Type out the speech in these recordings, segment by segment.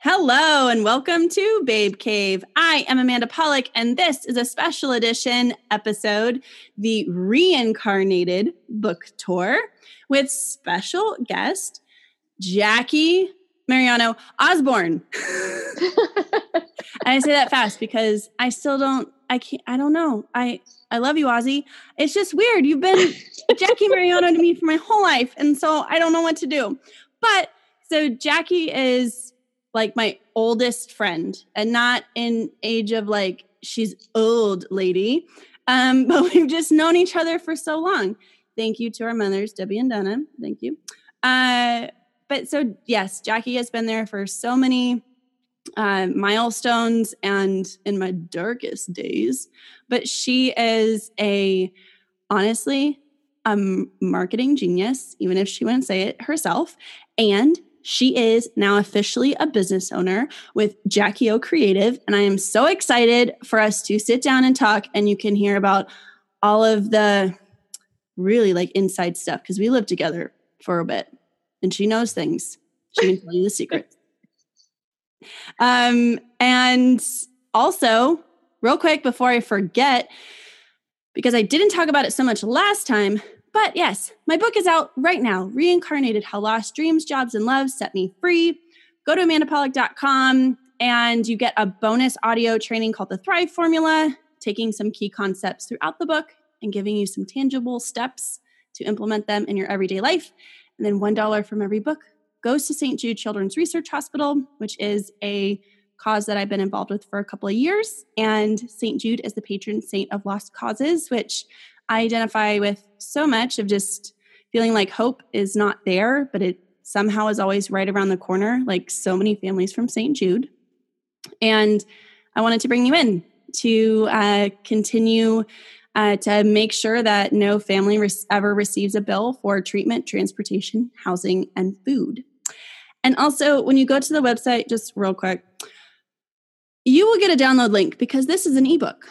Hello and welcome to Babe Cave. I am Amanda Polick, and this is a special edition episode, the reincarnated book tour, with special guest Jacque Mariano Osborn. and I say that fast because I still don't, I can't, I don't know. I, I love you, Ozzy. It's just weird. You've been Jacque Mariano to me for my whole life. And so I don't know what to do. But so Jacque is like my oldest friend and not in age of like she's old lady um but we've just known each other for so long. Thank you to our mothers debbie and donna. Thank you. Uh but so yes Jacque has been there for so many uh, milestones and in my darkest days. But she is a honestly a marketing genius even if she wouldn't say it herself and she is now officially a business owner with JacqueO Creative. And I am so excited for us to sit down and talk, and you can hear about all of the really like inside stuff because we lived together for a bit and she knows things. She can tell you the secrets. Um, and also, real quick before I forget, because I didn't talk about it so much last time, but yes, my book is out right now Reincarnated How Lost Dreams, Jobs, and Love Set Me Free. Go to amandapolick.com and you get a bonus audio training called the Thrive Formula, taking some key concepts throughout the book and giving you some tangible steps to implement them in your everyday life. And then $1 from every book goes to St. Jude Children's Research Hospital, which is a cause that I've been involved with for a couple of years. And St. Jude is the patron saint of lost causes, which I identify with so much of just feeling like hope is not there, but it somehow is always right around the corner, like so many families from St. Jude. And I wanted to bring you in to uh, continue uh, to make sure that no family re- ever receives a bill for treatment, transportation, housing, and food. And also, when you go to the website, just real quick, you will get a download link because this is an ebook.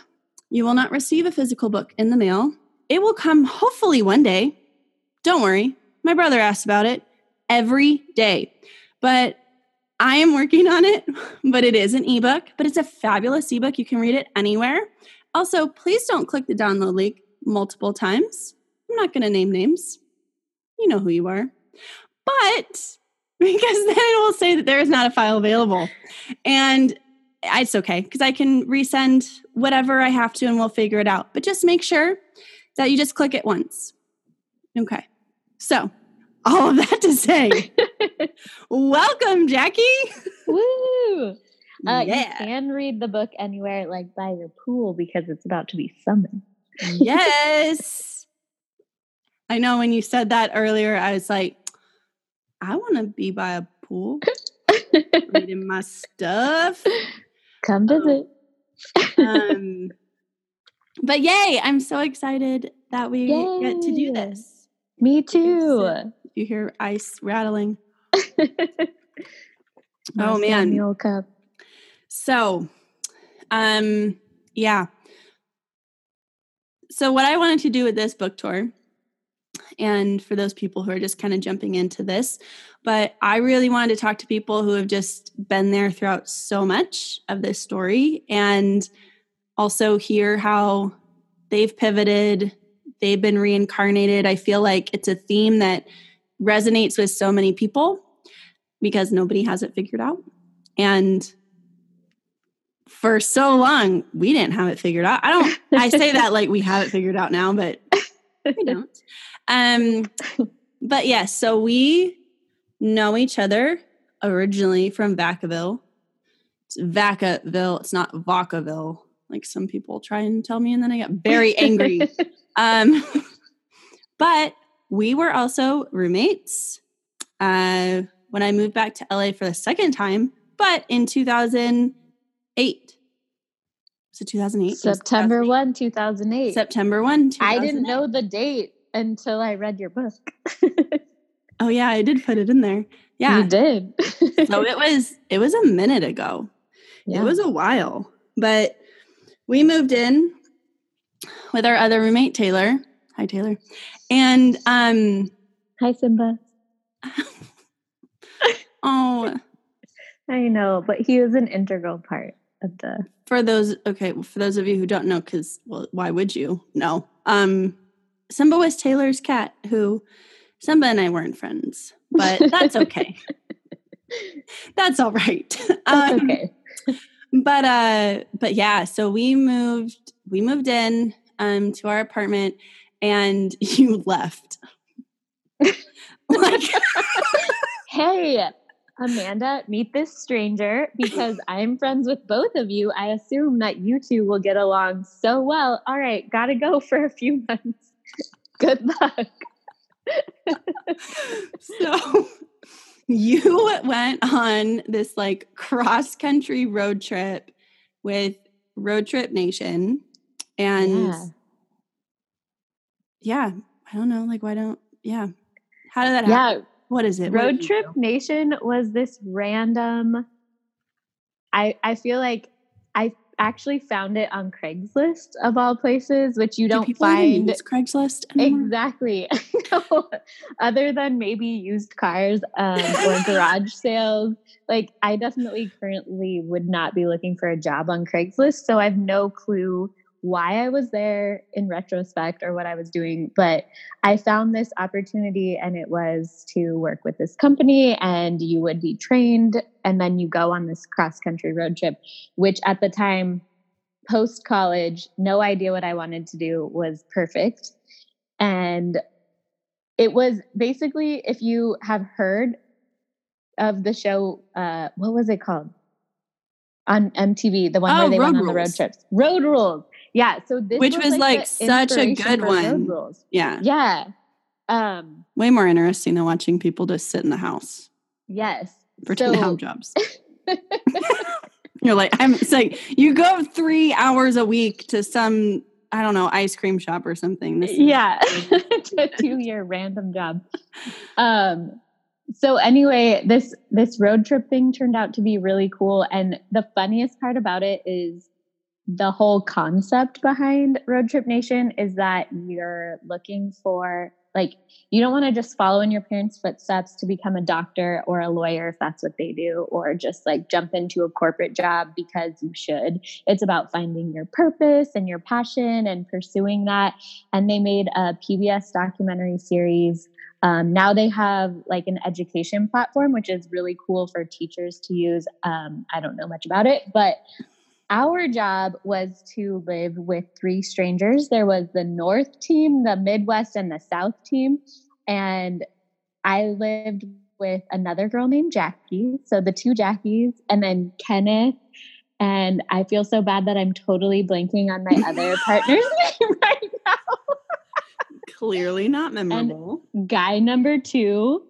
You will not receive a physical book in the mail it will come hopefully one day. Don't worry. My brother asks about it every day. But I am working on it, but it is an ebook, but it's a fabulous ebook. You can read it anywhere. Also, please don't click the download link multiple times. I'm not going to name names. You know who you are. But because then it will say that there is not a file available. And it's okay because I can resend whatever I have to and we'll figure it out. But just make sure that you just click it once. Okay. So, all of that to say, welcome, Jacque. Woo! Uh, yeah. You can read the book anywhere, like by your pool, because it's about to be summer. yes. I know when you said that earlier, I was like, I want to be by a pool reading my stuff. Come visit. Um, um but yay, I'm so excited that we yay. get to do this. Me too. You hear ice rattling. oh man. Cup. So, um, yeah. So what I wanted to do with this book tour, and for those people who are just kind of jumping into this, but I really wanted to talk to people who have just been there throughout so much of this story and also hear how they've pivoted, they've been reincarnated. I feel like it's a theme that resonates with so many people because nobody has it figured out. And for so long, we didn't have it figured out. I don't I say that like we have it figured out now, but we don't. Um but yes, yeah, so we know each other originally from Vacaville. It's Vacaville, it's not Vacaville like some people try and tell me and then i get very angry. Um but we were also roommates uh when i moved back to la for the second time but in 2008 so 2008 september 1 2008 september 1 2008. i didn't know the date until i read your book. Oh yeah i did put it in there. Yeah. You did. So it was it was a minute ago. Yeah. it was a while but we moved in with our other roommate Taylor. Hi Taylor. And um Hi Simba. oh I know, but he was an integral part of the. For those, okay, for those of you who don't know, because well, why would you? No. Um, Simba was Taylor's cat. Who Simba and I weren't friends, but that's okay. that's all right. That's um, okay. But uh, but yeah, so we moved. We moved in um to our apartment, and you left. like, hey, Amanda, meet this stranger because I'm friends with both of you. I assume that you two will get along so well. All right, gotta go for a few months. Good luck. so you went on this like cross country road trip with Road Trip Nation. And yeah. yeah, I don't know. Like, why don't, yeah. How did that happen? Yeah what is it? Road Trip Nation was this random. I I feel like I actually found it on Craigslist of all places, which you Do don't find. Craigslist anymore? exactly. Other than maybe used cars um, or garage sales, like I definitely currently would not be looking for a job on Craigslist, so I have no clue why I was there in retrospect or what I was doing, but I found this opportunity and it was to work with this company and you would be trained and then you go on this cross country road trip, which at the time, post college, no idea what I wanted to do was perfect. And it was basically, if you have heard of the show, uh, what was it called? On MTV, the one oh, where they went on the road trips. Road Rules. Yeah. So this which was, was like, like such a good one. Yeah. Yeah. Um, way more interesting than watching people just sit in the house. Yes. Pretend so, to have jobs. You're like, I'm it's like you go three hours a week to some I don't know, ice cream shop or something. This yeah. a two year random job. Um so anyway, this this road trip thing turned out to be really cool. And the funniest part about it is the whole concept behind Road Trip Nation is that you're looking for like you don't want to just follow in your parents' footsteps to become a doctor or a lawyer if that's what they do, or just like jump into a corporate job because you should. It's about finding your purpose and your passion and pursuing that. And they made a PBS documentary series. Um, now they have like an education platform, which is really cool for teachers to use. Um, I don't know much about it, but our job was to live with three strangers. There was the North team, the Midwest, and the South team. And I lived with another girl named Jackie. So the two Jackies, and then Kenneth. And I feel so bad that I'm totally blanking on my other partner's name right now clearly not memorable. And guy number two.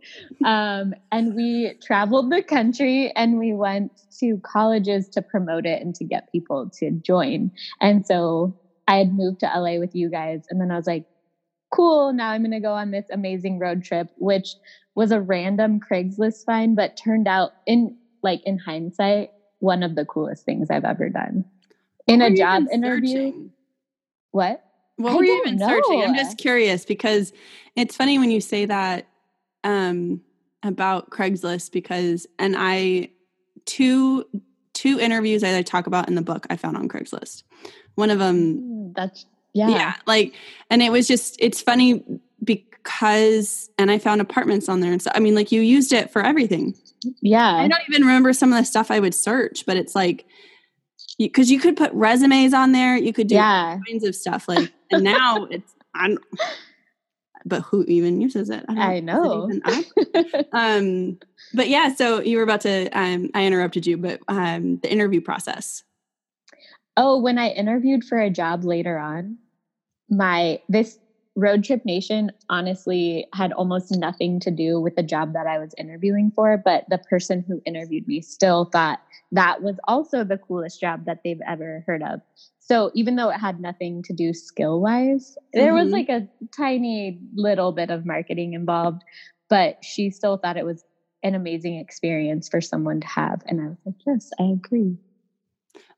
Um, and we traveled the country and we went to colleges to promote it and to get people to join. And so I had moved to LA with you guys. And then I was like, cool, now I'm going to go on this amazing road trip, which was a random Craigslist find, but turned out in like in hindsight, one of the coolest things I've ever done. In a job interview. Searching? What? What I were you even know. searching? I'm just curious because it's funny when you say that um, about Craigslist because and I two two interviews that I talk about in the book I found on Craigslist. One of them mm, that's yeah. Yeah, like and it was just it's funny because and I found apartments on there and so I mean like you used it for everything. Yeah. I don't even remember some of the stuff I would search, but it's like because you, you, could put resumes on there, you could do yeah. all kinds of stuff. Like, and now it's I'm, but who even uses it? I, I know. um, but yeah, so you were about to. Um, I interrupted you, but um, the interview process. Oh, when I interviewed for a job later on, my this road trip nation honestly had almost nothing to do with the job that I was interviewing for, but the person who interviewed me still thought that was also the coolest job that they've ever heard of. So even though it had nothing to do skill wise, mm-hmm. there was mm-hmm. like a tiny little bit of marketing involved, but she still thought it was an amazing experience for someone to have. And I was like, yes, I agree.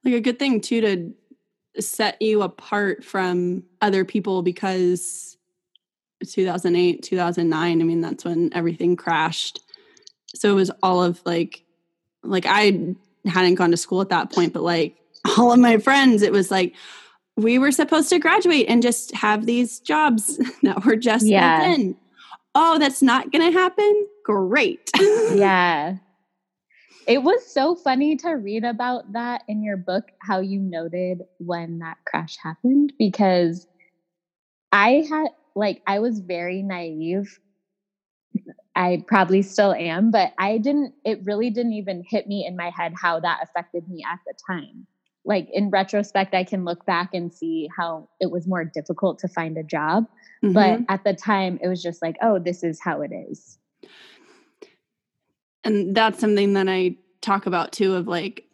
Like a good thing too to set you apart from other people because 2008, 2009, I mean, that's when everything crashed. So it was all of like like I hadn't gone to school at that point, but like all of my friends, it was like we were supposed to graduate and just have these jobs that were just yeah. in. Oh, that's not going to happen? Great. yeah. It was so funny to read about that in your book, how you noted when that crash happened, because I had, like, I was very naive. I probably still am, but I didn't, it really didn't even hit me in my head how that affected me at the time. Like, in retrospect, I can look back and see how it was more difficult to find a job. Mm-hmm. But at the time, it was just like, oh, this is how it is and that's something that I talk about too of like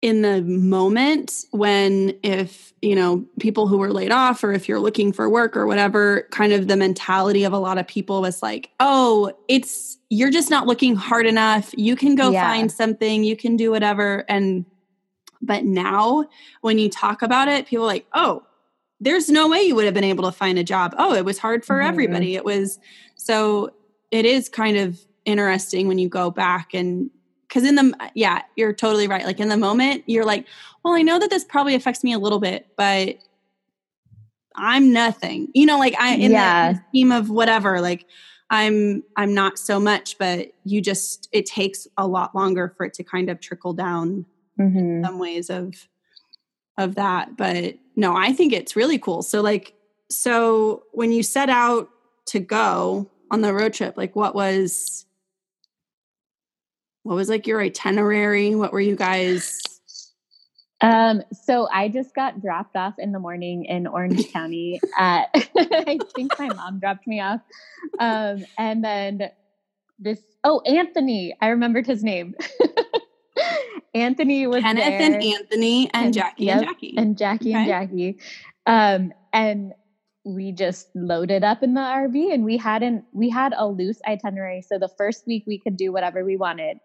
in the moment when if you know people who were laid off or if you're looking for work or whatever kind of the mentality of a lot of people was like oh it's you're just not looking hard enough you can go yeah. find something you can do whatever and but now when you talk about it people like oh there's no way you would have been able to find a job. Oh it was hard for mm-hmm. everybody. It was so it is kind of interesting when you go back and because in the yeah you're totally right. Like in the moment you're like well i know that this probably affects me a little bit but i'm nothing. You know like i in yeah. the scheme of whatever like i'm i'm not so much but you just it takes a lot longer for it to kind of trickle down mm-hmm. some ways of of that but no i think it's really cool so like so when you set out to go on the road trip like what was what was like your itinerary? What were you guys? Um, so I just got dropped off in the morning in Orange County at I think my mom dropped me off. Um, and then this oh Anthony, I remembered his name. Anthony was Kenneth there. and Anthony and, and Jackie yep, and Jackie. And Jackie okay. and Jackie. Um, and we just loaded up in the RV and we hadn't we had a loose itinerary so the first week we could do whatever we wanted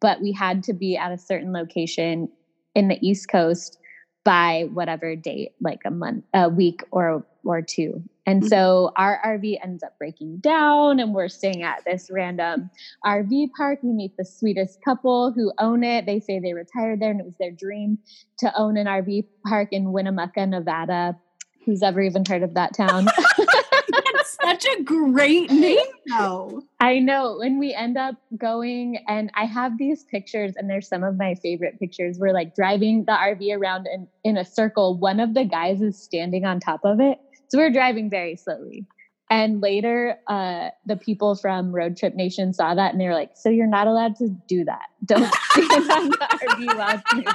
but we had to be at a certain location in the east coast by whatever date like a month a week or or two and mm-hmm. so our RV ends up breaking down and we're staying at this random RV park we meet the sweetest couple who own it they say they retired there and it was their dream to own an RV park in Winnemucca Nevada who's ever even heard of that town. That's such a great name, though. I know. When we end up going, and I have these pictures, and they're some of my favorite pictures. We're like driving the RV around in, in a circle. One of the guys is standing on top of it. So we're driving very slowly. And later, uh, the people from Road Trip Nation saw that and they were like, So you're not allowed to do that. Don't stand on the RV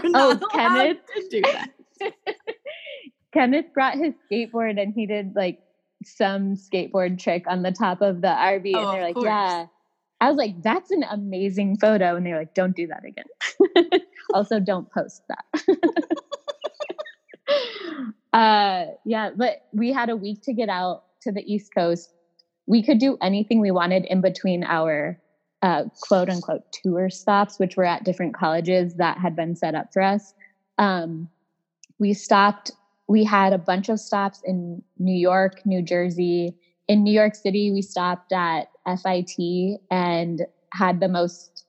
oh, Kenneth. to do that. Kenneth brought his skateboard and he did like some skateboard trick on the top of the RV. Oh, and they're like, course. yeah. I was like, that's an amazing photo. And they're like, don't do that again. also, don't post that. Uh, yeah, but we had a week to get out to the East Coast. We could do anything we wanted in between our uh, quote unquote tour stops, which were at different colleges that had been set up for us. Um, we stopped we had a bunch of stops in New York, New Jersey. In New York City, we stopped at FIT and had the most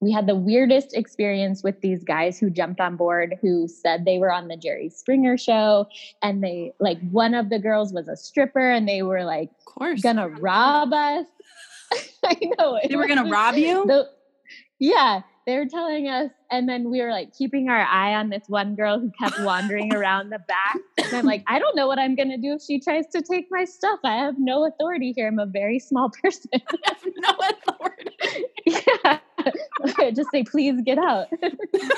we had the weirdest experience with these guys who jumped on board who said they were on the Jerry Springer show and they like one of the girls was a stripper and they were like of course gonna rob us. I know. They were gonna rob you? The, yeah they were telling us, and then we were like keeping our eye on this one girl who kept wandering around the back. And I'm like, I don't know what I'm gonna do if she tries to take my stuff. I have no authority here. I'm a very small person. I have no authority. yeah. Just say, please get out.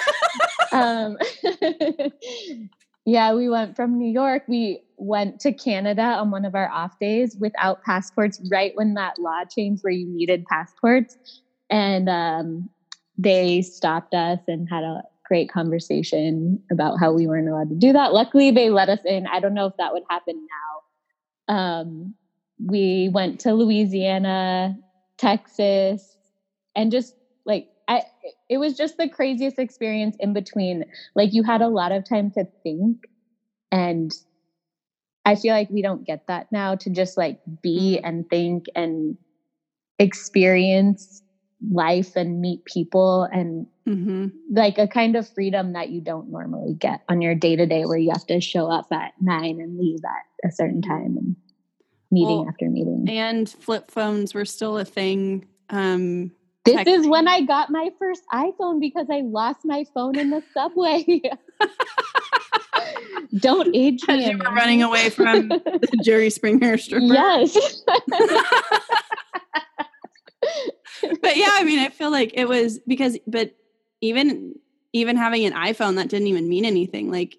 um, yeah, we went from New York. We went to Canada on one of our off days without passports, right when that law changed where you needed passports. And um, they stopped us and had a great conversation about how we weren't allowed to do that. Luckily, they let us in. I don't know if that would happen now. Um, we went to Louisiana, Texas, and just like I, it was just the craziest experience in between. Like you had a lot of time to think, and I feel like we don't get that now to just like be mm-hmm. and think and experience life and meet people and hmm like a kind of freedom that you don't normally get on your day to day where you have to show up at nine and leave at a certain time and meeting Well, after meeting. And flip phones were still a thing. Um, This is when I got my first iPhone because I lost my phone in the subway. Don't age me. you were running away from the Jerry Springer stripper. yes. but yeah, I mean, I feel like it was because, but even even having an iPhone, that didn't even mean anything. Like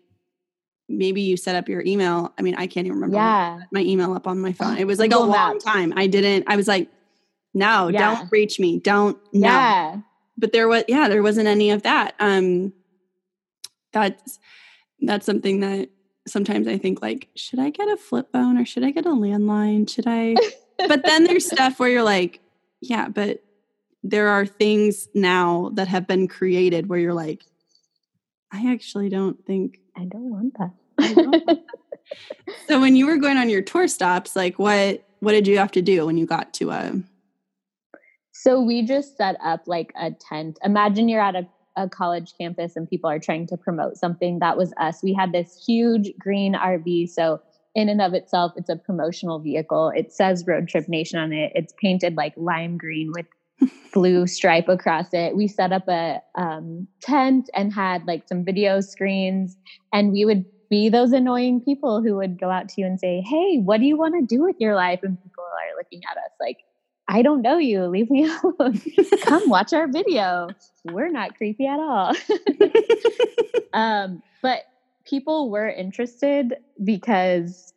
maybe you set up your email. I mean, I can't even remember yeah. my email up on my phone. It was like a long time. I didn't. I was like, no, Yeah. don't reach me. Don't. No. Yeah. But there was, yeah, there wasn't any of that. Um, that's that's something that sometimes I think like, should I get a flip phone or should I get a landline? Should I? but then there's stuff where you're like, yeah, but there are things now that have been created where you're like, I actually don't think. I don't want that. I don't want So when you were going on your tour stops, like what what did you have to do when you got to a? So we just set up like a tent. Imagine you're at a, a college campus and people are trying to promote something. That was us. We had this huge green RV. So in and of itself, it's a promotional vehicle. It says Road Trip Nation on it. It's painted like lime green with blue stripe across it. We set up a um, tent and had like some video screens, and we would be those annoying people who would go out to you and say, "Hey, what do you want to do with your life?" And people are looking at us like, "I don't know you. Leave me alone. Come watch our video. We're not creepy at all." um, but people were interested because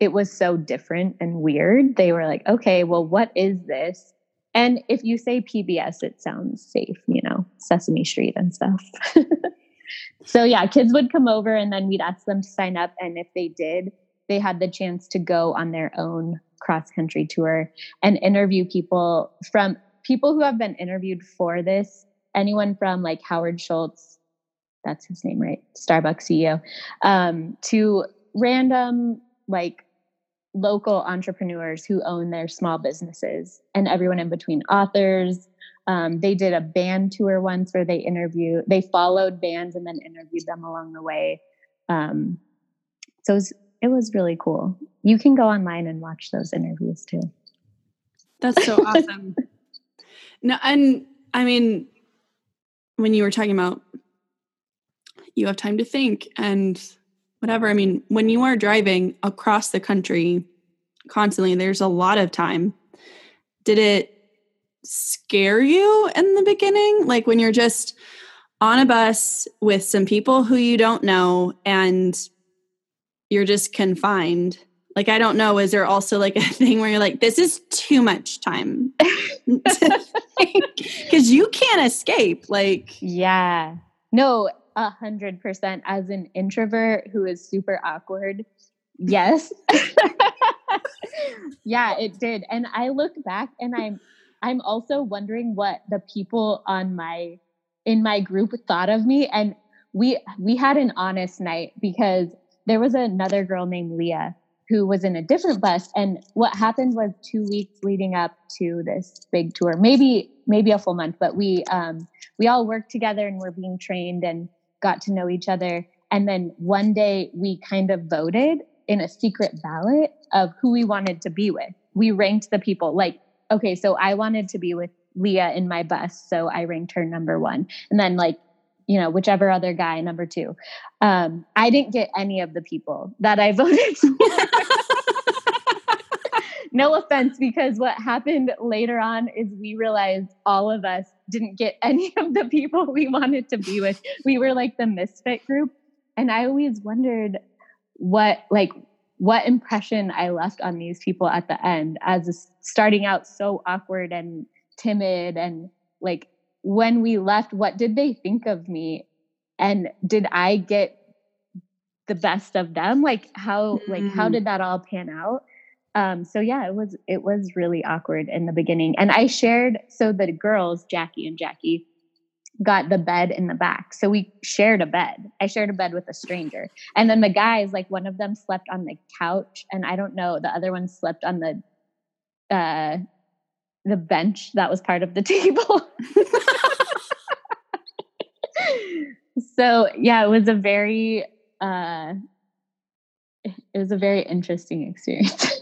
it was so different and weird. They were like, okay, well, what is this? And if you say PBS, it sounds safe, you know, Sesame Street and stuff. so, yeah, kids would come over and then we'd ask them to sign up. And if they did, they had the chance to go on their own cross country tour and interview people from people who have been interviewed for this. Anyone from like Howard Schultz, that's his name, right? Starbucks CEO, um, to random like local entrepreneurs who own their small businesses and everyone in between authors um, they did a band tour once where they interviewed they followed bands and then interviewed them along the way um, so it was, it was really cool you can go online and watch those interviews too That's so awesome. no, and I mean, when you were talking about you have time to think and whatever, I mean, when you are driving across the country constantly, there's a lot of time. Did it scare you in the beginning? Like when you're just on a bus with some people who you don't know and you're just confined. Like i don't know is there also like a thing where you're like this is too much time? Because you can't escape like yeah. No a hundred percent. As an introvert who is super awkward yes. Yeah it did. And i look back and i'm i'm also wondering what the people on my in my group thought of me. And we we had an honest night because there was another girl named leah who was in a different bus and what happened was two weeks leading up to this big tour maybe maybe a full month but we um we all worked together and were being trained and got to know each other. And then one day we kind of voted in a secret ballot of who we wanted to be with. We ranked the people like okay so i wanted to be with leah in my bus so i ranked her number one. And then like you know whichever other guy number two. Um i didn't get any of the people that i voted for. No offense because what happened later on is we realized all of us didn't get any of the people we wanted to be with. We were like the misfit group. And i always wondered what like what impression i left on these people at the end as starting out so awkward and timid and like when we left what did they think of me? And did i get the best of them? Like how like how Mm. did that all pan out? Um so yeah it was it was really awkward in the beginning. And i shared so the girls jackie and jackie got the bed in the back. So we shared a bed. I shared a bed with a stranger. And then the guys like one of them slept on the couch and i don't know the other one slept on the uh the bench that was part of the table. so yeah, it was a very uh it was a very interesting experience.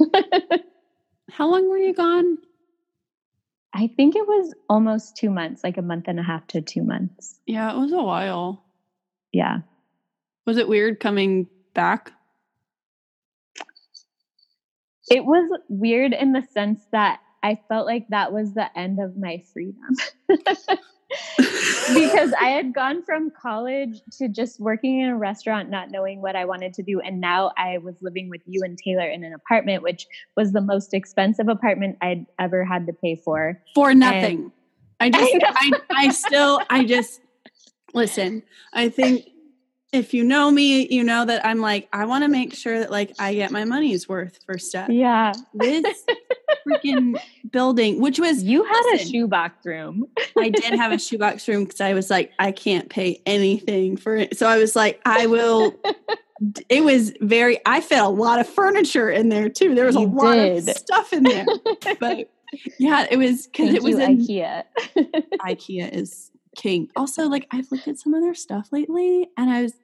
How long were you gone? I think it was almost two months, like a month and a half to two months. Yeah, it was a while. Yeah. Was it weird coming back? It was weird in the sense that I felt like that was the end of my freedom. because I had gone from college to just working in a restaurant, not knowing what I wanted to do. And now I was living with you and Taylor in an apartment, which was the most expensive apartment I'd ever had to pay for. For nothing. And I just, I, I, still, I just, listen, I think if you know me, you know that I'm like, I want to make sure that like I get my money's worth for stuff. Yeah. This freaking building, which was you had listen, a shoebox room. I did have a shoebox room because I was like, I can't pay anything for it. So I was like, I will. it was very. I fit a lot of furniture in there too. There was you a lot did. of stuff in there, but yeah, it was because it was in IKEA. IKEA is king. Also, like I've looked at some of their stuff lately, and I was,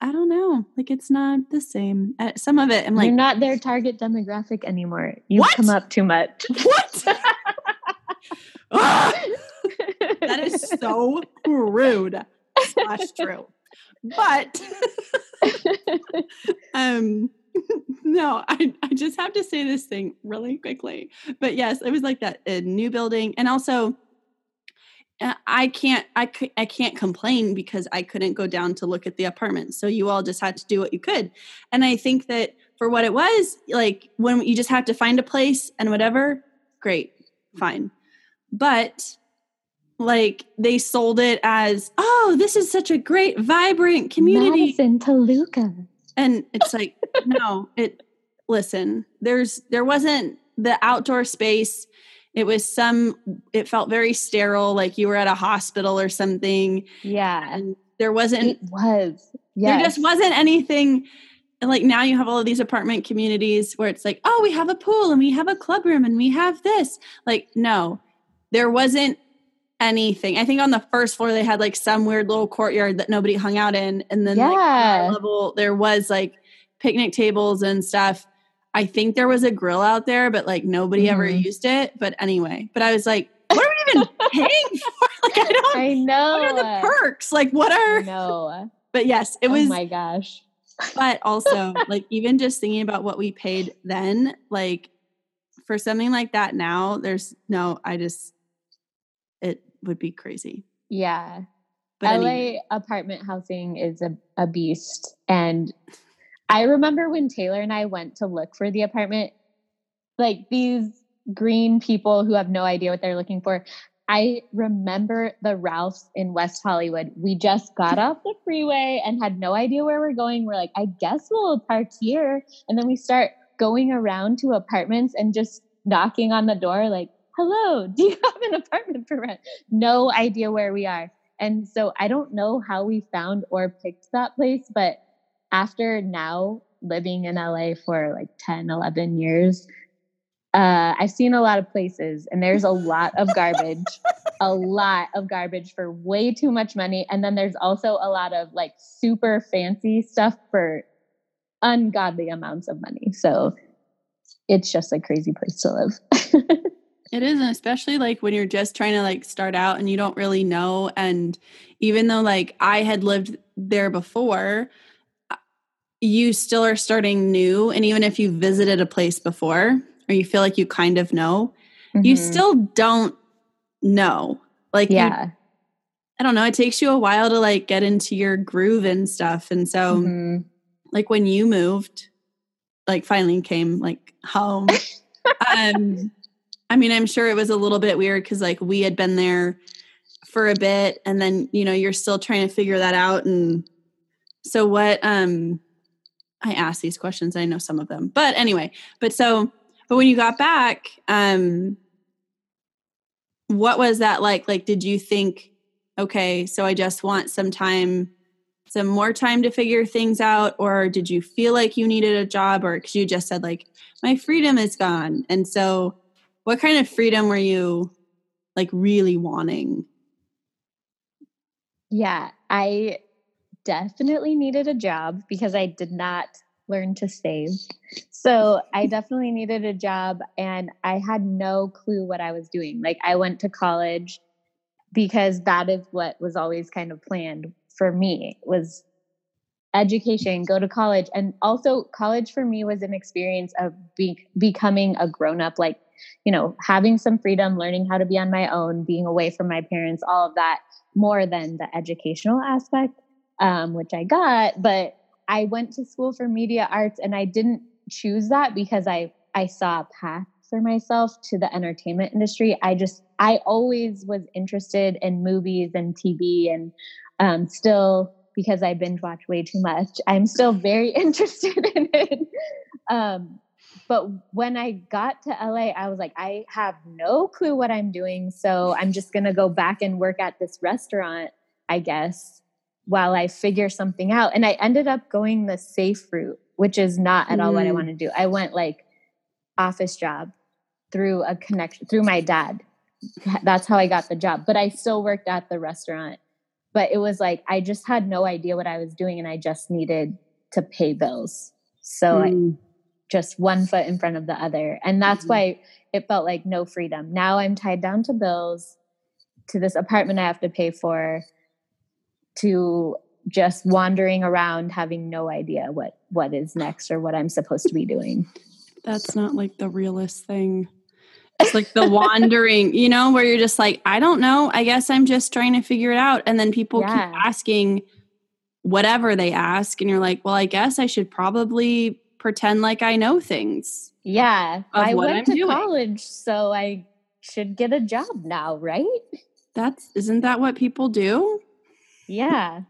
I don't know, like it's not the same. Uh, some of it, I'm like, you're not their target demographic anymore. You've what? come up too much. What? that is so rude slash true. But um no, I, I just have to say this thing really quickly. But yes, it was like that a new building. And also Uh, I can't I, I can't complain because I couldn't go down to look at the apartment. So you all just had to do what you could. And I think that for what it was, like when you just have to find a place and whatever, great, fine. But like they sold it as, oh, this is such a great, vibrant community. Madison Toluca. And it's like, no, it listen, there's there wasn't the outdoor space it was some it felt very sterile like you were at a hospital or something. Yeah. And there wasn't it was. yeah there just wasn't anything like now you have all of these apartment communities where it's like oh we have a pool and we have a club room and we have this. Like no there wasn't anything. I think on the first floor they had like some weird little courtyard that nobody hung out in. And then yeah. like level there was like picnic tables and stuff I think there was a grill out there, but like nobody mm-hmm. ever used it. But anyway, but I was like, what are we even paying for? Like, I don't. I know. What are the perks? Like, what are? No. But yes, it was. Oh my gosh. But also, like, even just thinking about what we paid then, like, for something like that now, there's no. I just, it would be crazy. Yeah. But LA anyway. apartment housing is a, a beast, and I remember when Taylor and I went to look for the apartment, like these green people who have no idea what they're looking for. I remember the Ralphs in West Hollywood. We just got off the freeway and had no idea where we're going. We're like, I guess we'll park here. And then we start going around to apartments and just knocking on the door, like, hello, do you have an apartment for rent? No idea where we are. And so I don't know how we found or picked that place, but after now living in LA for like 10, 11 years, uh, I've seen a lot of places and there's a lot of garbage, a lot of garbage for way too much money. And then there's also a lot of like super fancy stuff for ungodly amounts of money. So it's just a crazy place to live. it is, and especially like when you're just trying to like start out and you don't really know. And even though like I had lived there before, you still are starting new and even if you visited a place before or you feel like you kind of know mm-hmm. you still don't know like yeah you, i don't know it takes you a while to like get into your groove and stuff and so mm-hmm. like when you moved like finally came like home um i mean i'm sure it was a little bit weird because like we had been there for a bit and then you know you're still trying to figure that out and so what um I ask these questions. I know some of them, but anyway. But so, but when you got back, um, what was that like? Like, did you think, okay, so I just want some time, some more time to figure things out, or did you feel like you needed a job, or because you just said like my freedom is gone, and so what kind of freedom were you like really wanting? Yeah, I definitely needed a job because I did not learn to save. So I definitely needed a job and I had no clue what I was doing. Like I went to college because that is what was always kind of planned for me was education, go to college. And also college for me was an experience of be- becoming a grown up like you know, having some freedom, learning how to be on my own, being away from my parents, all of that more than the educational aspect, um, which I got. But I went to school for media arts and I didn't choose that because I I saw a path for myself to the entertainment industry. I just I always was interested in movies and TV and um, still because I binge watch way too much. I'm still very interested in it. Um, but when I got to LA, I was like, I have no clue what I'm doing. So I'm just going to go back and work at this restaurant, I guess, while I figure something out. And I ended up going the safe route, which is not at all what I mm. want to do. I went like office job through a connection, through my dad. That's how I got the job. But I still worked at the restaurant. But it was like, I just had no idea what I was doing and I just needed to pay bills. So mm. I, just one foot in front of the other. And that's mm-hmm. why it felt like no freedom. Now I'm tied down to bills, to this apartment I have to pay for, to just wandering around having no idea what what is next or what I'm supposed to be doing. That's not like the realest thing. It's like the wandering, you know, where you're just like, I don't know. I guess I'm just trying to figure it out. And then people yeah. keep asking whatever they ask. And you're like, well, I guess I should probably pretend like I know things. Yeah. I went I'm to doing. college, so I should get a job now, right? That's isn't that what people do? Yeah.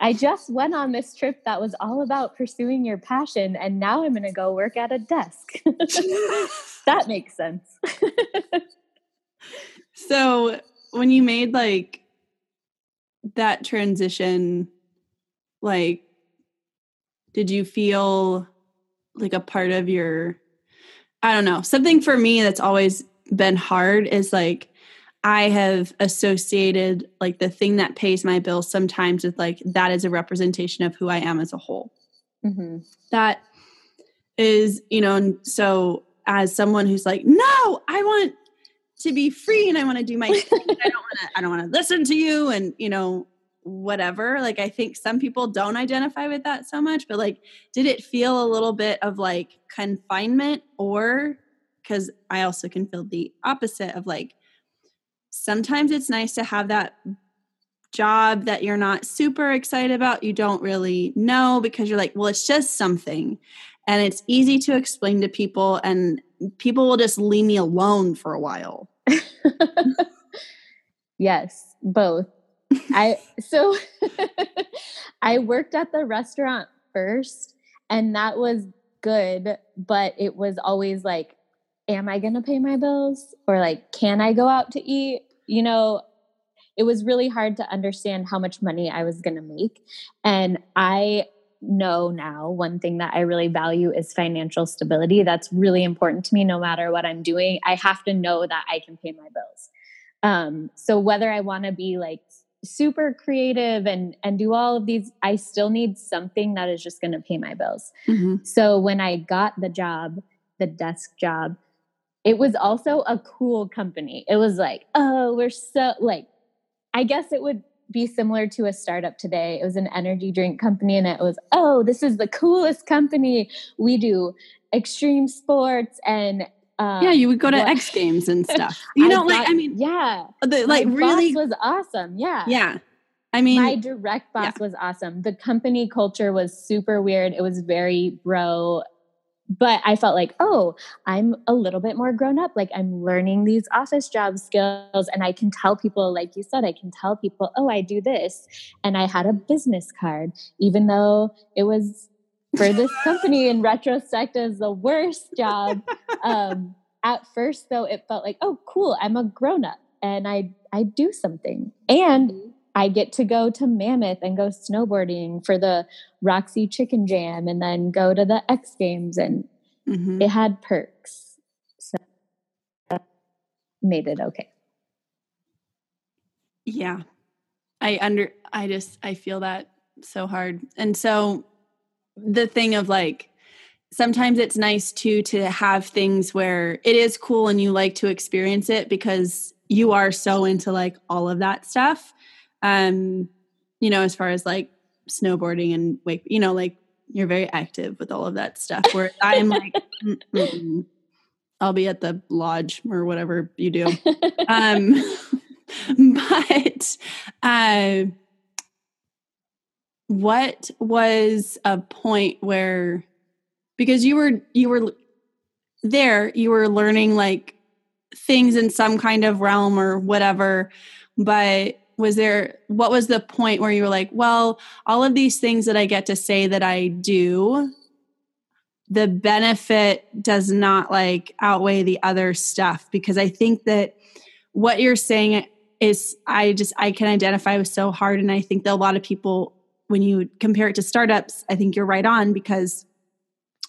I just went on this trip that was all about pursuing your passion, and now I'm going to go work at a desk. that makes sense. so, when you made like that transition, like, did you feel like a part of your I don't know. Something for me that's always been hard is like I have associated like the thing that pays my bills sometimes with like that is a representation of who I am as a whole. Mm-hmm. That is, you know, and so as someone who's like, no, I want to be free and I want to do my thing. I don't want to, I don't want to listen to you. And, you know, whatever like i think some people don't identify with that so much but like did it feel a little bit of like confinement or because i also can feel the opposite of like sometimes it's nice to have that job that you're not super excited about you don't really know because you're like well it's just something. And it's easy to explain to people and people will just leave me alone for a while. Yes both. I so I worked at the restaurant first and that was good, but it was always like am I going to pay my bills? Or like can I go out to eat? You know, it was really hard to understand how much money I was going to make and I know now one thing that I really value is financial stability. That's really important to me no matter what I'm doing. I have to know that I can pay my bills. Um, so whether I want to be like super creative and and do all of these i still need something that is just going to pay my bills mm-hmm. so when i got the job the desk job it was also a cool company it was like oh we're so like i guess it would be similar to a startup today it was an energy drink company and it was oh this is the coolest company we do extreme sports and um, yeah, you would go to what? X Games and stuff. You know, like I mean, yeah, the, like My really was awesome. Yeah, yeah. I mean, my direct boss yeah. was awesome. The company culture was super weird. It was very bro, but I felt like, oh, I'm a little bit more grown up. Like I'm learning these office job skills, and I can tell people, like you said, I can tell people, oh, I do this, and I had a business card, even though it was for this company in retrospect as the worst job. Um, at first, though, it felt like, oh, cool, I'm a grown up and I I do something, and mm-hmm. I get to go to Mammoth and go snowboarding for the Roxy Chicken Jam, and then go to the X Games, and mm-hmm. it had perks. So made it okay. Yeah. I under I just I feel that so hard. And so the thing of like sometimes it's nice too to have things where it is cool and you like to experience it because you are so into like all of that stuff. Um you know as far as like snowboarding and wake you know like you're very active with all of that stuff where i'm like i'll be at the lodge or whatever you do. Um but uh what was a point where because you were you were there you were learning like things in some kind of realm or whatever but was there what was the point where you were like well all of these things that i get to say that i do the benefit does not like outweigh the other stuff? Because i think that what you're saying is i just i can identify with so hard and i think that a lot of people when you compare it to startups i think you're right on because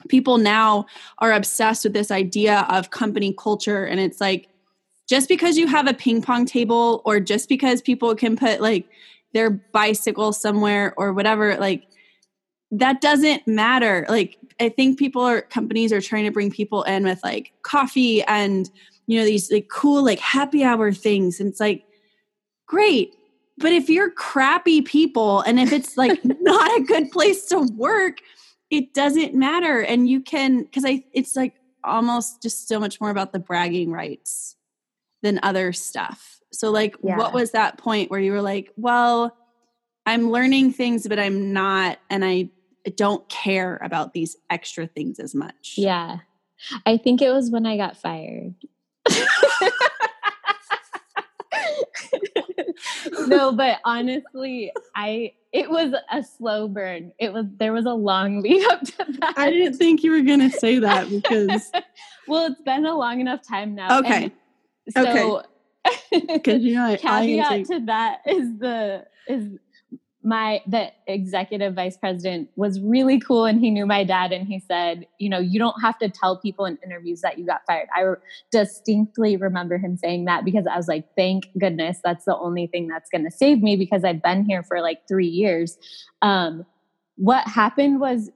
people now are obsessed with this idea of company culture and it's like just because you have a ping pong table or just because people can put like their bicycle somewhere or whatever like that doesn't matter. Like i think people are companies are trying to bring people in with like coffee and you know these like cool like happy hour things. And it's like great. But if you're crappy people and if it's like not a good place to work it doesn't matter. And you can because i it's like almost just so much more about the bragging rights than other stuff. So, like, yeah. what was that point where you were like, well, I'm learning things, but I'm not, and I don't care about these extra things as much? Yeah. I think it was when I got fired. no, but honestly, I it was a slow burn. It was there was a long lead up to that. I didn't think you were gonna say that because well, it's been a long enough time now. Okay. So because you know caveat to that is the is my the executive vice president was really cool and he knew my dad and he said you know you don't have to tell people in interviews that you got fired. I distinctly remember him saying that because i was like thank goodness that's the only thing that's going to save me because i've been here for like three years. Um, what happened was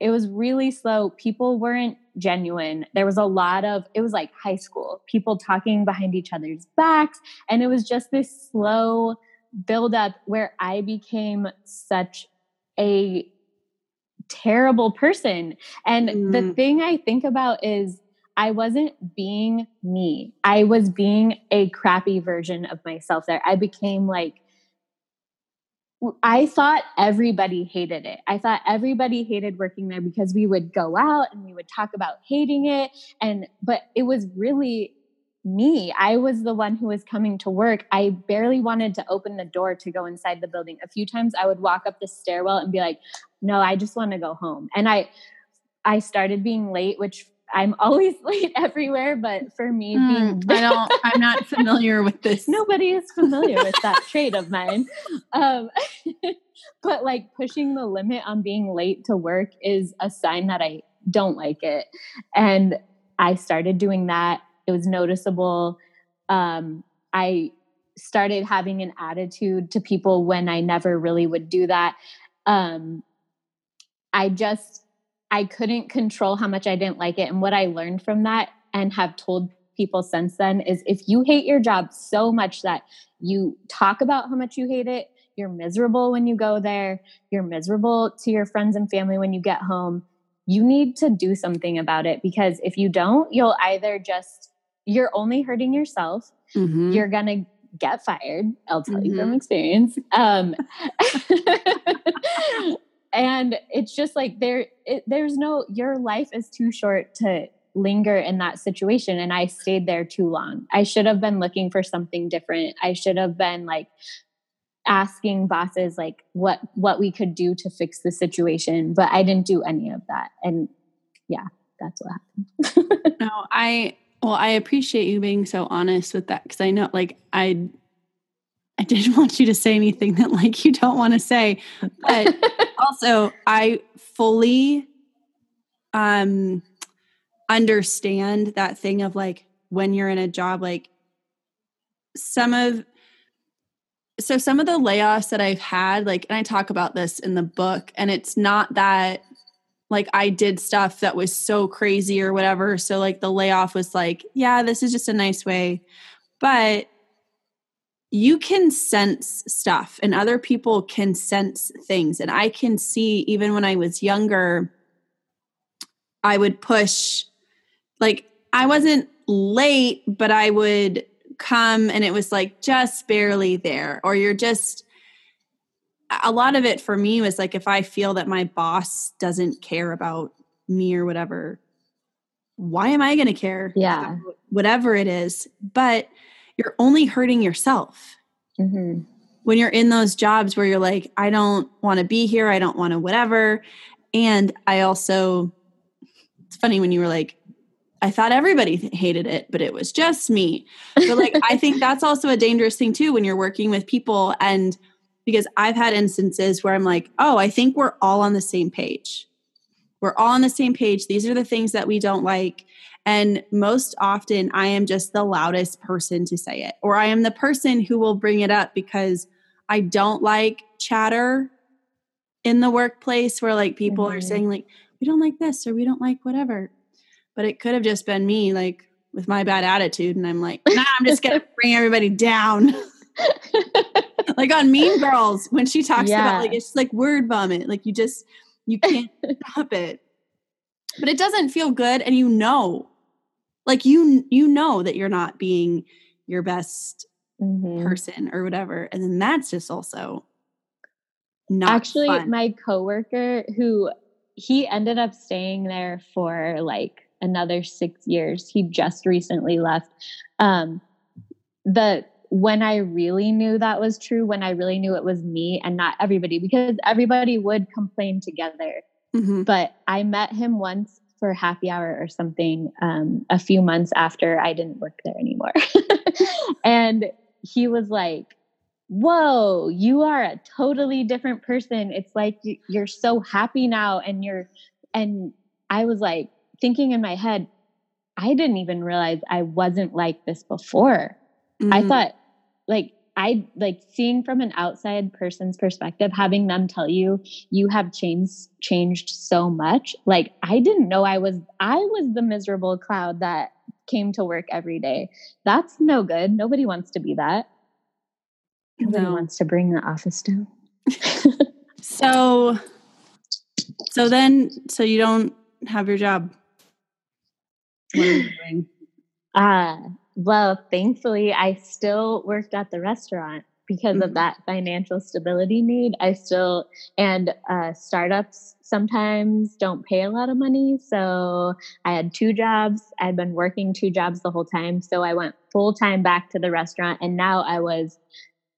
it was really slow. People weren't genuine. There was a lot of, it was like high school, people talking behind each other's backs. And it was just this slow build up where I became such a terrible person. And mm. the thing I think about is I wasn't being me. I was being a crappy version of myself there. I became like I thought everybody hated it. I thought everybody hated working there because we would go out and we would talk about hating it and but it was really me. I was the one who was coming to work. I barely wanted to open the door to go inside the building. A few times I would walk up the stairwell and be like, "No, I just want to go home." And I I started being late, which I'm always late everywhere, but for me, mm, being I don't, I'm not familiar with this. Nobody is familiar with that trait of mine. Um, but like pushing the limit on being late to work is a sign that I don't like it, and I started doing that. It was noticeable. Um, I started having an attitude to people when I never really would do that. Um, I just I couldn't control how much I didn't like it. And what I learned from that and have told people since then is if you hate your job so much that you talk about how much you hate it, you're miserable when you go there, you're miserable to your friends and family when you get home, you need to do something about it because if you don't, you'll either just, you're only hurting yourself, mm-hmm. you're going to get fired. I'll tell mm-hmm. you from mm-hmm. experience. Um, and it's just like there it, there's no your life is too short to linger in that situation and i stayed there too long. I should have been looking for something different. I should have been like asking bosses like what what we could do to fix the situation but i didn't do any of that. And yeah that's what happened. No i well i appreciate you being so honest with that because i know like i I didn't want you to say anything that like you don't want to say. But also I fully um understand that thing of like when you're in a job like some of so some of the layoffs that I've had like and I talk about this in the book and it's not that like I did stuff that was so crazy or whatever so like the layoff was like yeah this is just a nice way but you can sense stuff and other people can sense things and I can see even when I was younger I would push like I wasn't late, but I would come and it was like just barely there, or you're just a lot of it for me was like if I feel that my boss doesn't care about me or whatever, why am I going to care? Yeah. Whatever it is. But you're only hurting yourself. Mm-hmm. When you're in those jobs where you're like, I don't want to be here, I don't want to whatever. And I also, it's funny when you were like, I thought everybody hated it, but it was just me. But like, I think that's also a dangerous thing too when you're working with people. And because I've had instances where I'm like, oh, I think we're all on the same page. We're all on the same page. These are the things that we don't like. And most often, I am just the loudest person to say it, or I am the person who will bring it up because I don't like chatter in the workplace where like people mm-hmm. are saying, like, we don't like this or we don't like whatever but it could have just been me, like with my bad attitude. And I'm like, nah, I'm just going to bring everybody down. like on Mean Girls, when she talks yeah. about like, it's like word vomit. Like you just, you can't stop it. But it doesn't feel good. And you know, like you, you know that you're not being your best mm-hmm. person or whatever. And then that's just also not actually fun. my coworker who he ended up staying there for like another six years. He just recently left. Um, the when I really knew that was true, when I really knew it was me and not everybody, because everybody would complain together. Mm-hmm. But I met him once for happy hour or something um, a few months after I didn't work there anymore. and he was like, Whoa, you are a totally different person. It's like you're so happy now. And you're, and I was like, thinking in my head, I didn't even realize I wasn't like this before. Mm-hmm. I thought, like, I like seeing from an outside person's perspective, having them tell you you have changed changed so much. Like I didn't know I was I was the miserable cloud that came to work every day. That's no good. Nobody wants to be that. Nobody no. wants to bring the office down. so so then so you don't have your job what are you doing? Uh, well, thankfully, I still worked at the restaurant because mm-hmm. of that financial stability need. I still, and uh, startups sometimes don't pay a lot of money. So I had two jobs. I'd been working two jobs the whole time. So I went full time back to the restaurant. And now I was,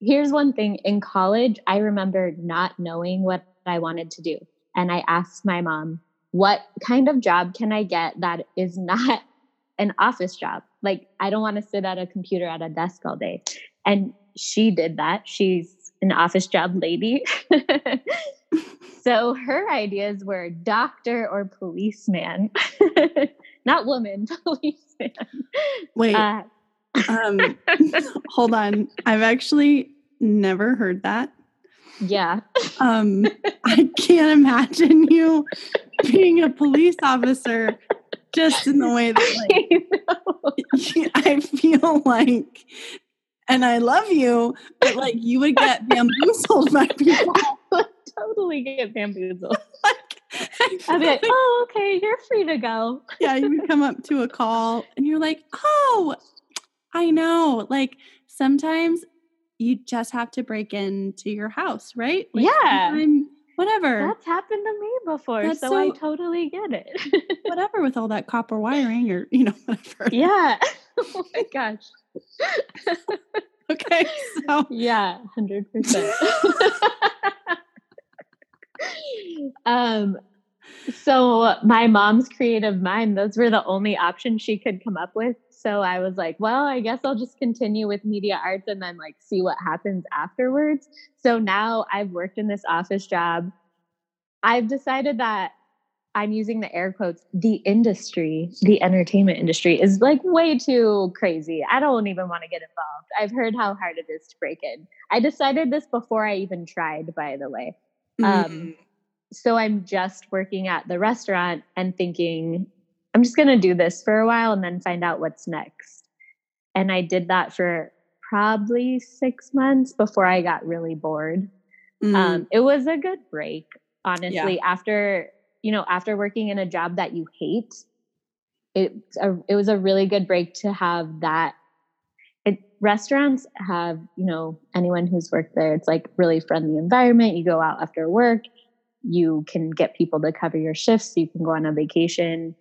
here's one thing in college, I remember not knowing what I wanted to do. And I asked my mom, what kind of job can I get that is not an office job? Like, I don't want to sit at a computer at a desk all day. And she did that. She's an office job lady. so her ideas were doctor or policeman, not woman, policeman. Wait. Uh, um, hold on. I've actually never heard that. Yeah. Um, I can't imagine you being a police officer just in the way that like I, I feel like and I love you, but like you would get bamboozled by people. totally get bamboozled. like, I'd be like, oh, okay, you're free to go. yeah, you would come up to a call and you're like, oh, I know. Like sometimes you just have to break into your house, right? Like yeah whatever. That's happened to me before, so, so, I totally get it. whatever with all that copper wiring or you know whatever. Yeah. oh my gosh. okay. So yeah, hundred percent. Um. So my mom's creative mind; those were the only options she could come up with. So I was like, well, I guess I'll just continue with media arts and then like see what happens afterwards. So now I've worked in this office job. I've decided that I'm using the air quotes, the industry, the entertainment industry is like way too crazy. I don't even want to get involved. I've heard how hard it is to break in. I decided this before I even tried, by the way. Mm-hmm. Um, so I'm just working at the restaurant and thinking, I'm just going to do this for a while and then find out what's next. And I did that for probably six months before I got really bored. Mm. Um, it was a good break, honestly. Yeah. After you know, after working in a job that you hate, it a, it was a really good break to have that. It restaurants have you know anyone who's worked there. It's like really friendly environment. You go out after work, you can get people to cover your shifts. So you can go on a vacation.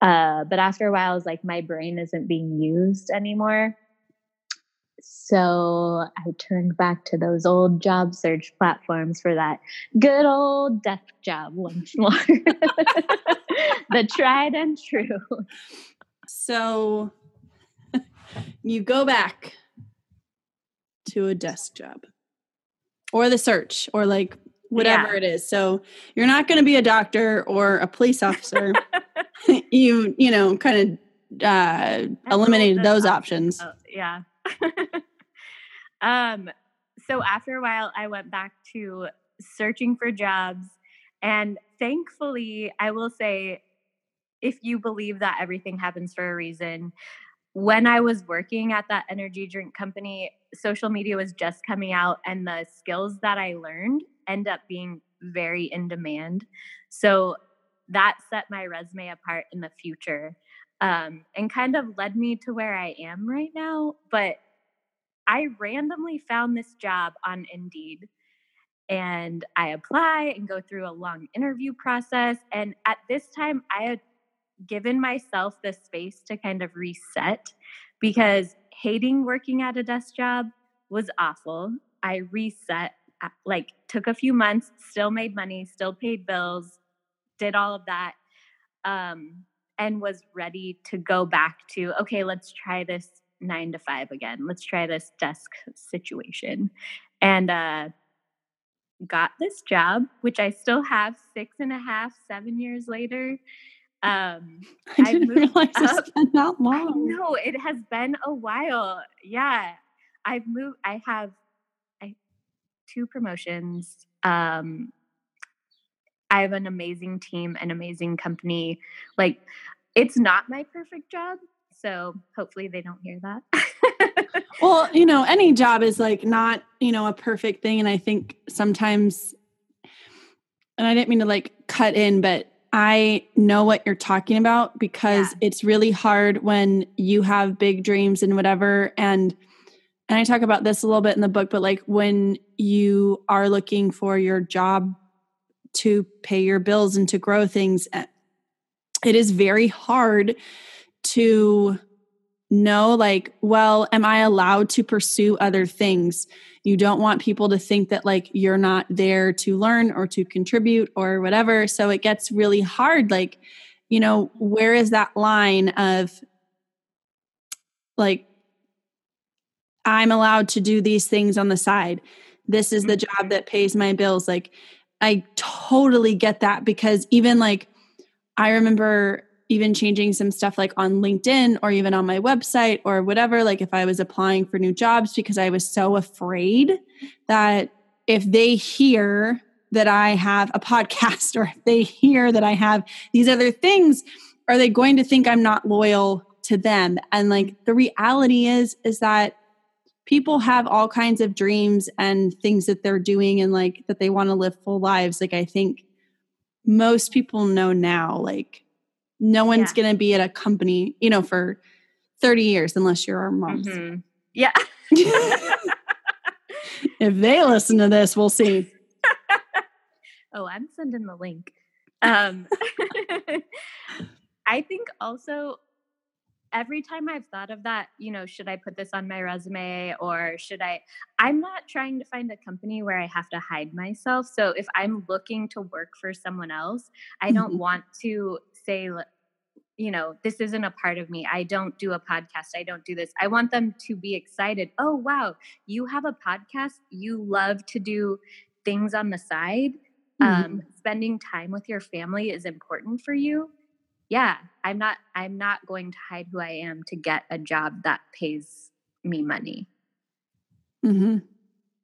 Uh, but after a while, it's like my brain isn't being used anymore. So I turned back to those old job search platforms for that good old desk job once more. the tried and true. So you go back to a desk job or the search or like whatever yeah. it is. So you're not going to be a doctor or a police officer. you, you know, kind of uh, eliminated those options. Oh, yeah. um, so after a while, I went back to searching for jobs. And thankfully, I will say, if you believe that everything happens for a reason, when I was working at that energy drink company, social media was just coming out, and the skills that I learned end up being very in demand. So that set my resume apart in the future um, and kind of led me to where I am right now. But I randomly found this job on Indeed and I apply and go through a long interview process. And at this time, I had given myself the space to kind of reset because hating working at a desk job was awful. I reset, uh, like, took a few months, still made money, still paid bills, did all of that. Um, and was ready to go back to, okay, let's try this nine to five again. Let's try this desk situation. And uh, got this job, which I still have six and a half, seven years later. Um, I didn't realize up. it's been that long. No, it has been a while. Yeah, I've moved. I have I, two promotions. Um, I have an amazing team, an amazing company. Like, it's not my perfect job. So hopefully they don't hear that. well, you know, any job is like not, you know, a perfect thing. And I think sometimes, and I didn't mean to like cut in, but I know what you're talking about because yeah. it's really hard when you have big dreams and whatever. And, and I talk about this a little bit in the book, but like when you are looking for your job to pay your bills and to grow things, eh, it is very hard to know like well am i allowed to pursue other things? You don't want people to think that like you're not there to learn or to contribute or whatever. So it gets really hard like you know where is that line of like i'm allowed to do these things on the side. This is the job mm-hmm. that pays my bills. Like i totally get that because even like i remember even changing some stuff like on LinkedIn or even on my website or whatever, like if I was applying for new jobs, because I was so afraid that if they hear that I have a podcast or if they hear that I have these other things, are they going to think I'm not loyal to them? And like the reality is, is that people have all kinds of dreams and things that they're doing and like that they want to live full lives. Like I think most people know now, like no one's yeah. going to be at a company, you know, for 30 years unless you're our moms. Mm-hmm. Yeah. if they listen to this, we'll see. oh, I'm sending the link. Um, I think also every time I've thought of that, you know, should I put this on my resume or should I? I'm not trying to find a company where I have to hide myself. So if I'm looking to work for someone else, I don't mm-hmm. want to say, you know, this isn't a part of me. I don't do a podcast. I don't do this. I want them to be excited. Oh, wow, you have a podcast. You love to do things on the side. mm-hmm. um, spending time with your family is important for you yeah i'm not i'm not going to hide who i am to get a job that pays me money mm-hmm.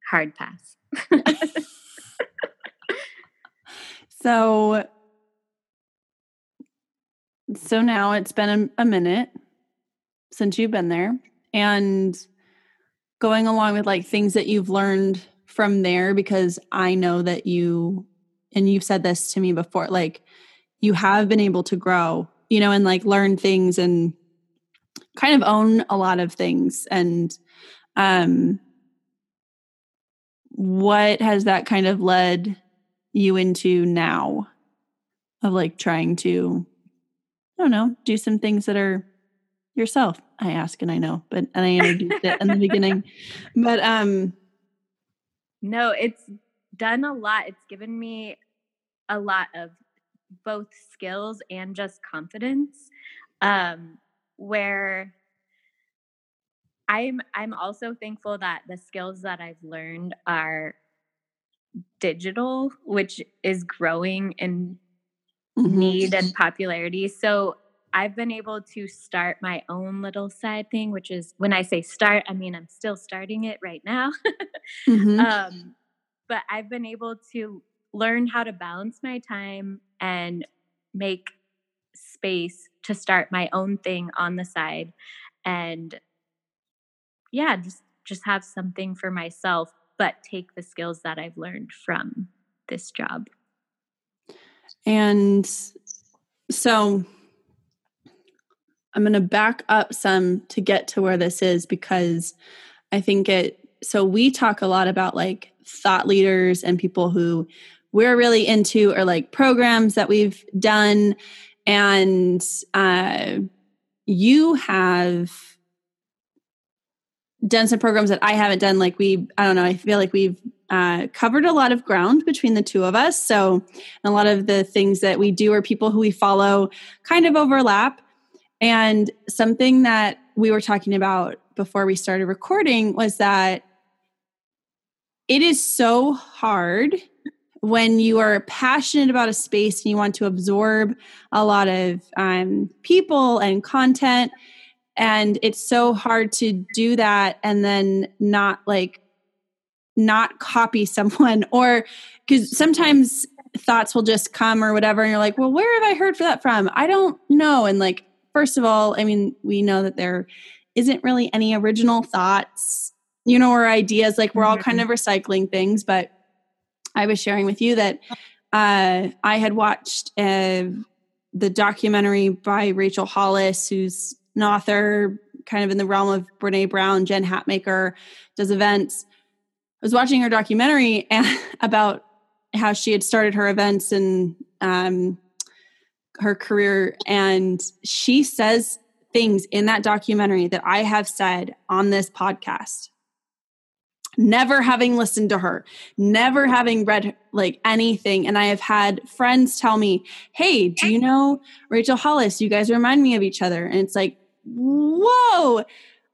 hard pass so so now it's been a, a minute since you've been there and going along with like things that you've learned from there because I know that you and you've said this to me before like you have been able to grow, you know, and like learn things and kind of own a lot of things and um what has that kind of led you into now of like trying to I don't know, do some things that are yourself. I ask and I know, but and I introduced it in the beginning. But um no, it's done a lot. It's given me a lot of both skills and just confidence. Um where I'm I'm also thankful that the skills that I've learned are digital, which is growing in mm-hmm. need and popularity. So I've been able to start my own little side thing, which is when I say start, I mean I'm still starting it right now. mm-hmm. um, but I've been able to learn how to balance my time and make space to start my own thing on the side and yeah just just have something for myself but take the skills that i've learned from this job. And so I'm going to back up some to get to where this is because I think it, so we talk a lot about like thought leaders and people who we're really into or like programs that we've done. And uh, you have done some programs that I haven't done. Like we, I don't know, I feel like we've uh, covered a lot of ground between the two of us. So a lot of the things that we do or people who we follow kind of overlap. And something that we were talking about before we started recording was that it is so hard when you are passionate about a space and you want to absorb a lot of um, people and content and it's so hard to do that and then not like not copy someone or because sometimes thoughts will just come or whatever and you're like well where have i heard for that from i don't know and like first of all, I mean, we know that there isn't really any original thoughts, you know, or ideas. Like we're all kind of mm-hmm. recycling things. But I was sharing with you that uh, I had watched uh, the documentary by Rachel Hollis, who's an author, kind of in the realm of Brene Brown, Jen Hatmaker, does events. I was watching her documentary about how she had started her events and um, her career and she says things in that documentary that I have said on this podcast. Never having listened to her, never having read like anything. And I have had friends tell me, Hey, do you know Rachel Hollis? You guys remind me of each other. And it's like, Whoa,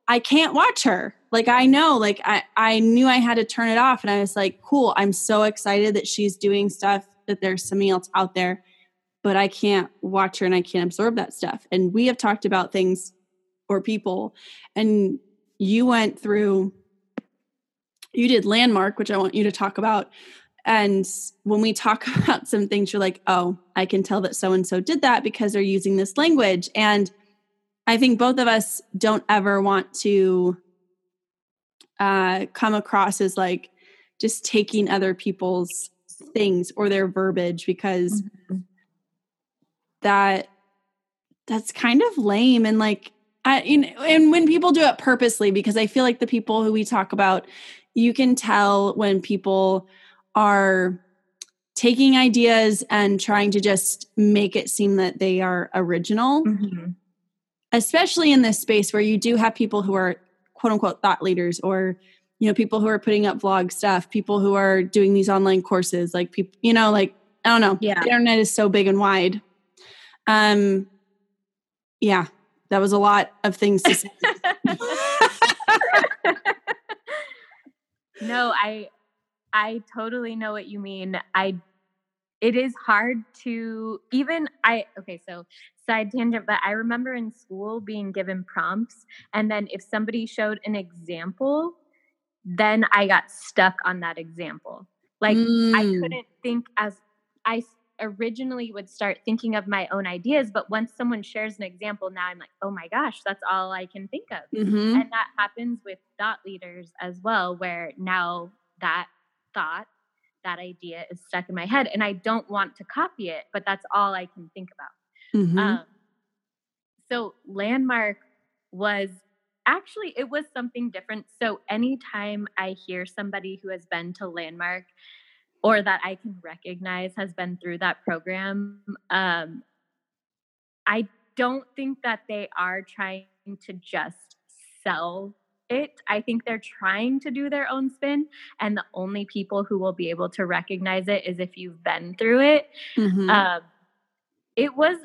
I can't watch her. Like I know, like I, I knew I had to turn it off. And I was like, cool. I'm so excited that she's doing stuff, that there's something else out there but I can't watch her and I can't absorb that stuff. And we have talked about things or people, and you went through, you did Landmark, which I want you to talk about. And when we talk about some things, you're like, oh, I can tell that so and so did that because they're using this language. And I think both of us don't ever want to uh, come across as like just taking other people's things or their verbiage because mm-hmm that that's kind of lame and like I, you know, and when people do it purposely because i feel like the people who we talk about you can tell when people are taking ideas and trying to just make it seem that they are original mm-hmm. especially in this space where you do have people who are quote unquote thought leaders or you know people who are putting up vlog stuff people who are doing these online courses like people you know like i don't know yeah the internet is so big and wide um, yeah, that was a lot of things to say. no, I I totally know what you mean. I it is hard to even I okay, so side tangent, but I remember in school being given prompts and then if somebody showed an example, then I got stuck on that example. Like mm. I couldn't think as I originally would start thinking of my own ideas, but once someone shares an example, now I'm like, oh my gosh, that's all I can think of. Mm-hmm. And that happens with thought leaders as well, where now that thought, that idea is stuck in my head and I don't want to copy it, but that's all I can think about. Mm-hmm. Um, so, Landmark was actually it was something different so anytime i hear somebody who has been to landmark or that I can recognize has been through that program, um, I don't think that they are trying to just sell it. I think they're trying to do their own spin, and the only people who will be able to recognize it is if you've been through it. Mm-hmm. Um, it was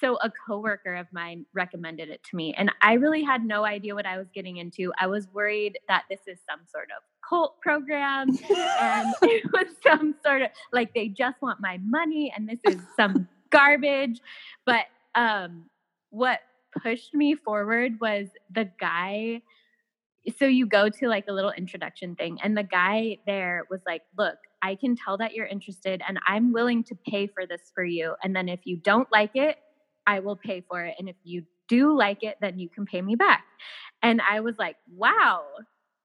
so a coworker of mine recommended it to me and i really had no idea what i was getting into i was worried that this is some sort of cult program and it was some sort of like they just want my money and this is some garbage but um what pushed me forward was the guy so you go to like a little introduction thing and the guy there was like look i can tell that you're interested and i'm willing to pay for this for you and then if you don't like it I will pay for it. And if you do like it, then you can pay me back. And I was like, wow,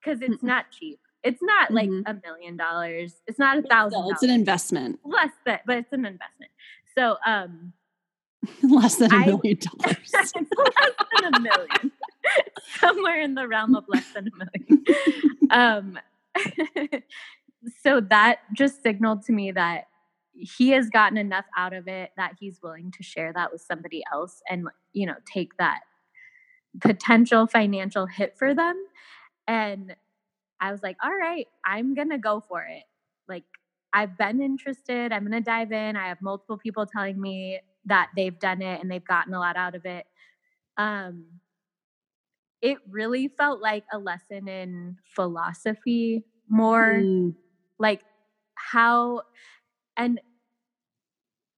because it's not cheap. It's not like mm-hmm. a million dollars. It's not a thousand. It's an investment. Less than, but it's an investment. So, um, less than a million dollars. less than a million. Somewhere in the realm of less than a million. um, so that just signaled to me that he has gotten enough out of it that he's willing to share that with somebody else and you know take that potential financial hit for them and i was like all right i'm gonna go for it like i've been interested i'm gonna dive in i have multiple people telling me that they've done it and they've gotten a lot out of it um it really felt like a lesson in philosophy more mm. like how and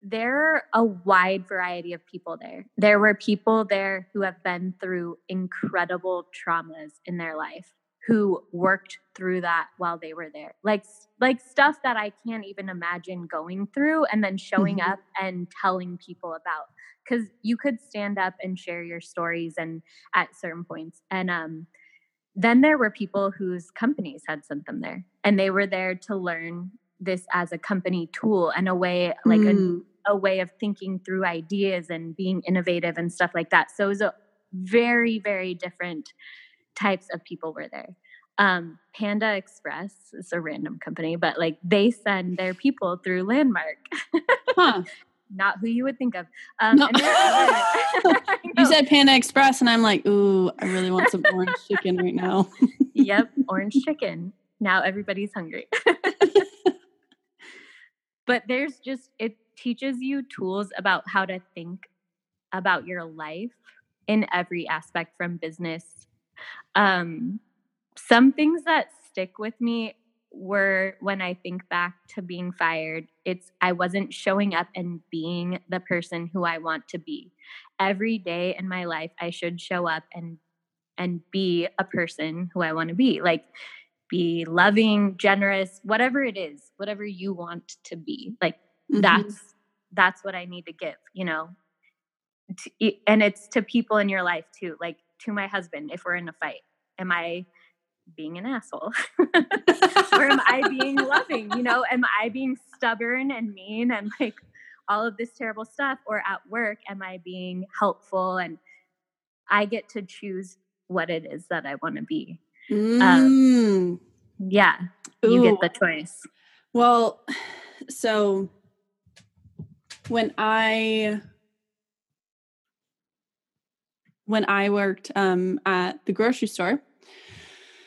there are a wide variety of people there. There were people there who have been through incredible traumas in their life who worked through that while they were there. Like like stuff that I can't even imagine going through and then showing mm-hmm. up and telling people about cuz you could stand up and share your stories and at certain points and um then there were people whose companies had sent them there and they were there to learn this as a company tool and a way like mm. a a way of thinking through ideas and being innovative and stuff like that. So it was a very, very different types of people were there. Um, Panda Express is a random company, but like they send their people through Landmark. huh. Not who you would think of. Um, no. you said Panda Express, and I'm like, ooh, I really want some orange chicken right now. yep, orange chicken. Now everybody's hungry. but there's just it teaches you tools about how to think about your life in every aspect from business. Um, some things that stick with me were when I think back to being fired, it's I wasn't showing up and being the person who I want to be. Every day in my life I should show up and and be a person who I want to be. Like be loving, generous, whatever it is, whatever you want to be. Like mm-hmm. that's that's what I need to give, you know. And it's to people in your life too, like to my husband if we're in a fight. Am I being an asshole? or am I being loving? You know, am I being stubborn and mean and like all of this terrible stuff? Or at work, am I being helpful? And I get to choose what it is that I want to be. Um, mm. Um, yeah, Ooh. you get the choice. Well, so when I when I worked um, at the grocery store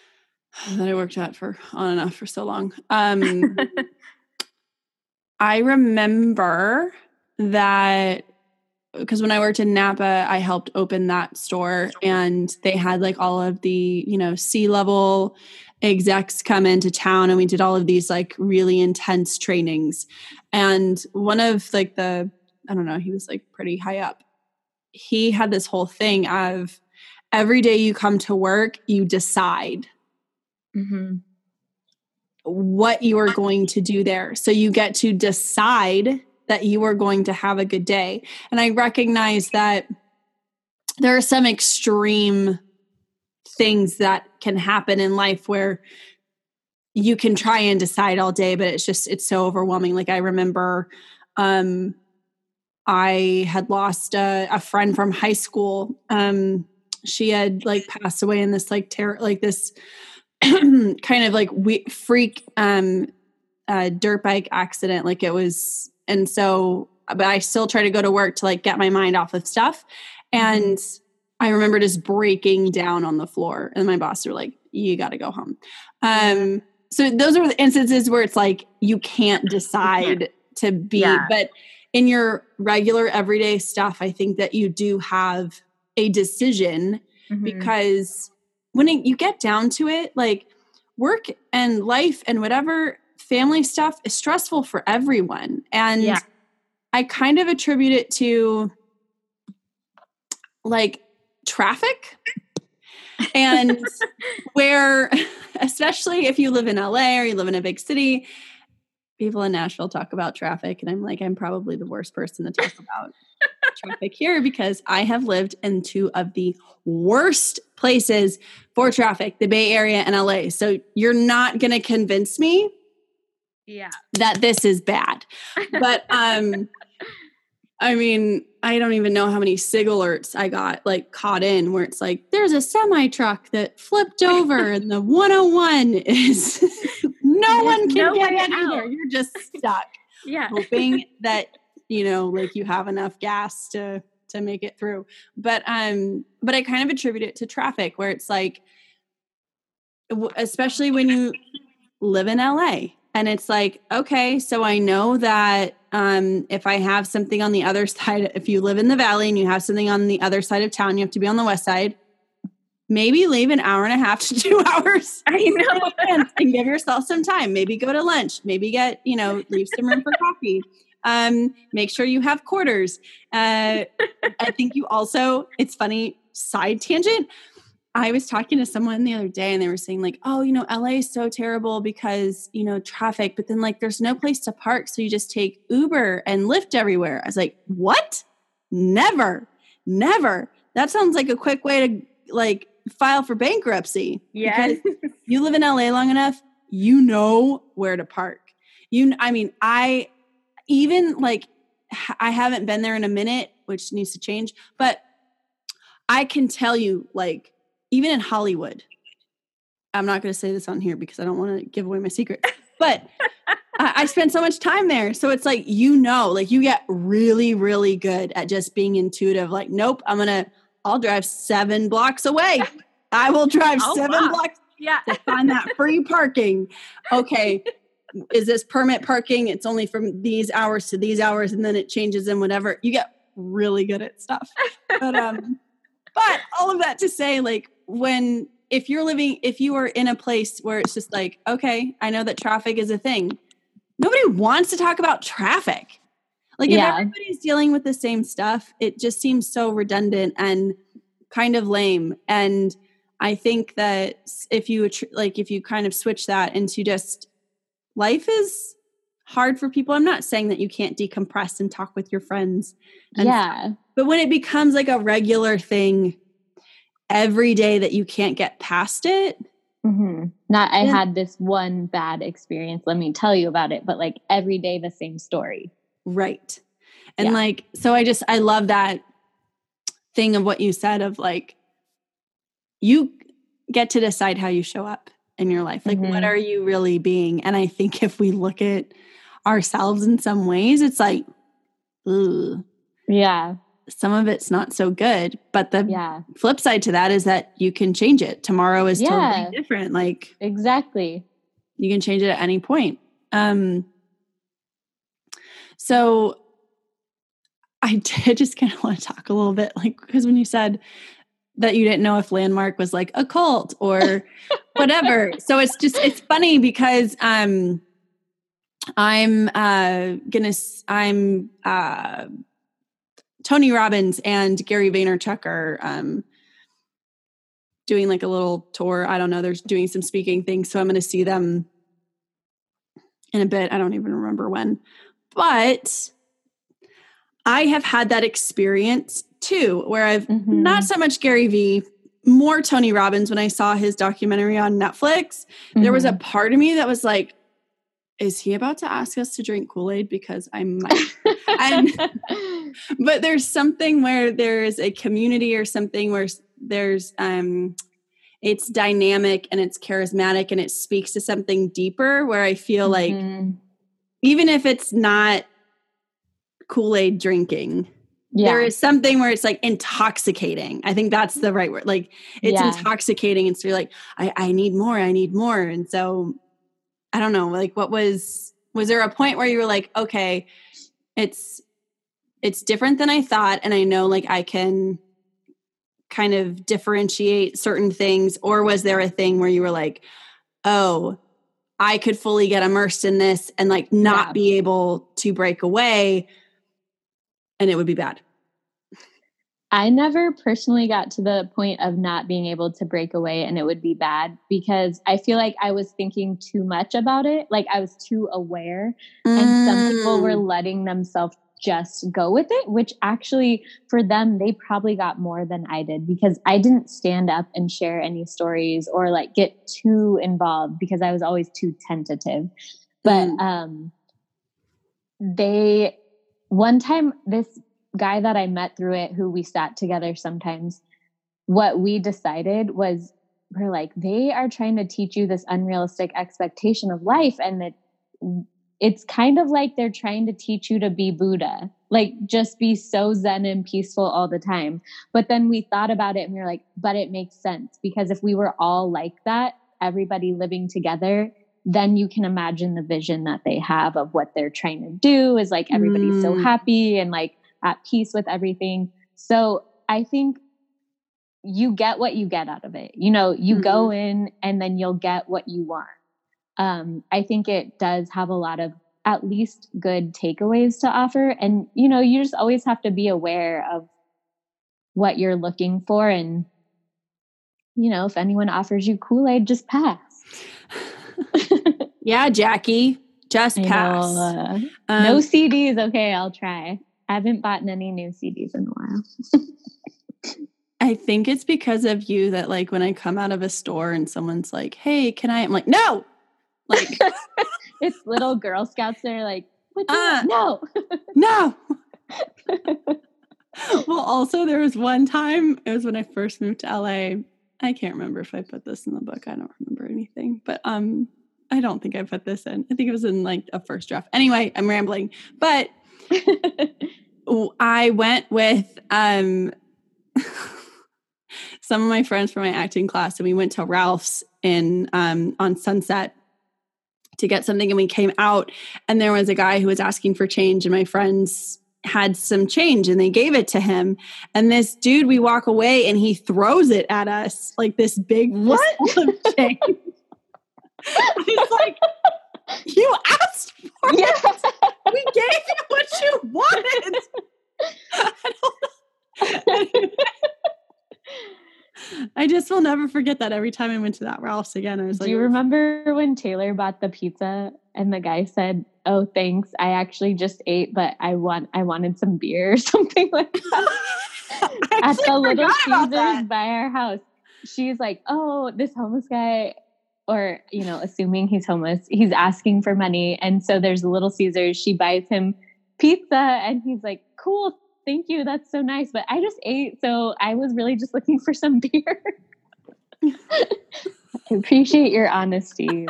that I worked at for on and off for so long, um, I remember that because when I worked in Napa, I helped open that store and they had like all of the, you know, C level execs come into town and we did all of these like really intense trainings. And one of like the, I don't know, he was like pretty high up. He had this whole thing of every day you come to work, you decide Mm-hmm. what you are going to do there. So you get to decide that you are going to have a good day. And I recognize that there are some extreme things that can happen in life where you can try and decide all day but it's just it's so overwhelming like i remember um i had lost a, a friend from high school. Um she had like passed away in this like terror like this kind of like we freak um uh dirt bike accident. Like it was and so but i still try to go to work to like get my mind off of stuff. And i remember just breaking down on the floor and my boss were like you got to go home. Um so those are the instances where it's like you can't. decide to be Yeah. but in your regular everyday stuff i think that you do have a decision Mhm. because when it, you get down to it like work and life and whatever family stuff is stressful for everyone and Yeah. i kind of attribute it to like traffic and where especially if you live in LA or you live in a big city people in Nashville talk about traffic and I'm like I'm probably the worst person to talk about traffic here because I have lived in two of the worst places for traffic the Bay Area and LA so you're not going to convince me yeah. that this is bad but um I mean, I don't even know how many SIG alerts I got like caught in where it's like, there's a semi truck that flipped over and the 101 is no one can no get in either. out. You're just stuck Yeah. hoping that, you know, like you have enough gas to to make it through. But um but I kind of attribute it to traffic where it's like especially when you live in LA and it's like okay so I know that um if I have something on the other side if you live in the valley and you have something on the other side of town you have to be on the west side maybe leave an hour and a half to 2 hours I know. and, and give yourself some time. Maybe go to lunch. Maybe get, you know, leave some room for coffee. Um, make sure you have quarters. Uh, I think you also, it's funny, side tangent. I was talking to someone the other day and they were saying, like, oh, you know, LA is so terrible because, you know, traffic, but then like there's no place to park. So you just take Uber and Lyft everywhere. I was like, what? Never, never. That sounds like a quick way to like file for bankruptcy. Yes. you live in LA long enough, you know where to park. You, I mean, I even like, I haven't been there in a minute, which needs to change, but I can tell you, like, even in Hollywood, I'm not going to say this on here because I don't want to give away my secret, but I, I spent so much time there. So it's like, you know, like you get really, really good at just being intuitive. Like, nope, I'm going to, I'll drive seven blocks away. I will drive I'll seven blocks yeah. to find that free parking. Okay, is this permit parking? It's only from these hours to these hours, and then it changes and whatever. You get really good at stuff. But um, but all of that to say, like when if you're living, if you are in a place where it's just like, okay, I know that traffic is a thing. Nobody wants to talk about traffic. Like if Yeah. everybody's dealing with the same stuff, it just seems so redundant and kind of lame. And I think that if you like if you kind of switch that into just life is hard for people. I'm not saying that you can't decompress and talk with your friends. yeah. But when it becomes like a regular thing every day that you can't get past it, hmm Not, I had this one bad experience. Let me tell you about it. But like every day, the same story. Right. And Yeah. like so I just I love that thing of what you said of like you get to decide how you show up in your life. Like what Mhm. are you really being? And I think if we look at ourselves in some ways, it's like, ooh, Yeah. some of it's not so good. But the Yeah. flip side to that is that you can change it. Tomorrow is Yeah. totally different. Like Exactly. you can change it at any point. Um, so I did just kind of want to talk a little bit, like, because when you said that you didn't know if Landmark was like a cult or whatever. so it's just, it's funny because, um, I'm uh gonna I'm uh Tony Robbins and Gary Vaynerchuk are um doing like a little tour. I don't know. They're doing some speaking things. So I'm going to see them in a bit. I don't even remember when. But I have had that experience too, where I've mm-hmm. not so much Gary Vee, more Tony Robbins when I saw his documentary on Netflix. Mm-hmm. There was a mm-hmm. part of me that was like, is he about to ask us to drink Kool-Aid? Because I might. and, but there's something where there's a community or something where there's um it's dynamic and it's charismatic and it speaks to something deeper where I feel mm-hmm. like even if it's not Kool-Aid drinking, yeah. there is something where it's like intoxicating. I think that's the right word. Like it's yeah. intoxicating. And so you're like, I, I need more, I need more. And so I don't know, like what was was there a point where you were like, okay, it's it's different than I thought, and I know like I can kind of differentiate certain things, or was there a thing where you were like, oh, I could fully get immersed in this and like not yeah. be able to break away and it would be bad? I never personally got to the point of not being able to break away and it would be bad because I feel like I was thinking too much about it. Like I was too aware. Mm. And some people were mm. letting themselves just go with it, which actually for them, they probably got more than I did because I didn't stand up and share any stories or like get too involved because I was always too tentative. But mm. um, they, one time, this guy that I met through it, who we sat together sometimes, what we decided was we're like, they are trying to teach you this unrealistic expectation of life. And that it's kind of like they're trying to teach you to be Buddha, like just be so zen and peaceful all the time. But then we thought about it and we were like, but it makes sense because if we were all like that, everybody living together, then you can imagine the vision that they have of what they're trying to do is like everybody's mm. so happy and like at peace with everything. So I think you get what you get out of it. You know, you mm-hmm. go in and then you'll get what you want. Um, I think it does have a lot of at least good takeaways to offer. And, you know, you just always have to be aware of what you're looking for. And, you know, if anyone offers you Kool Aid, just pass. yeah, Jacque, just pass. Uh, um, no CDs. Okay, I'll try. I haven't bought any new CDs in a while. I think it's because of you that like when I come out of a store and someone's like, "Hey, can I?" I'm like, "No." Like it's little Girl Scouts that are like, uh, "No, no." well, also there was one time it was when I first moved to LA. I can't remember if I put this in the book. I don't remember anything, but um, I don't think I put this in. I think it was in like a first draft. Anyway, I'm rambling, but I went with um, some of my friends from my acting class, and we went to Ralph's in um, on Sunset to get something, and we came out, and there was a guy who was asking for change, and my friends had some change and they gave it to him and this dude we walk away and he throws it at us like this big what change he's like you asked for yeah. it. We gave you what you wanted. I just will never forget that every time I went to that Ralph's again. I was Do like, you remember when Taylor bought the pizza and the guy said, Oh, thanks. I actually just ate, but I want I wanted some beer or something like that. At the little Caesars by our house. She's like, Oh, this homeless guy or you know assuming he's homeless he's asking for money and so there's a little caesars she buys him pizza and he's like cool thank you that's so nice but i just ate so i was really just looking for some beer. I appreciate your honesty.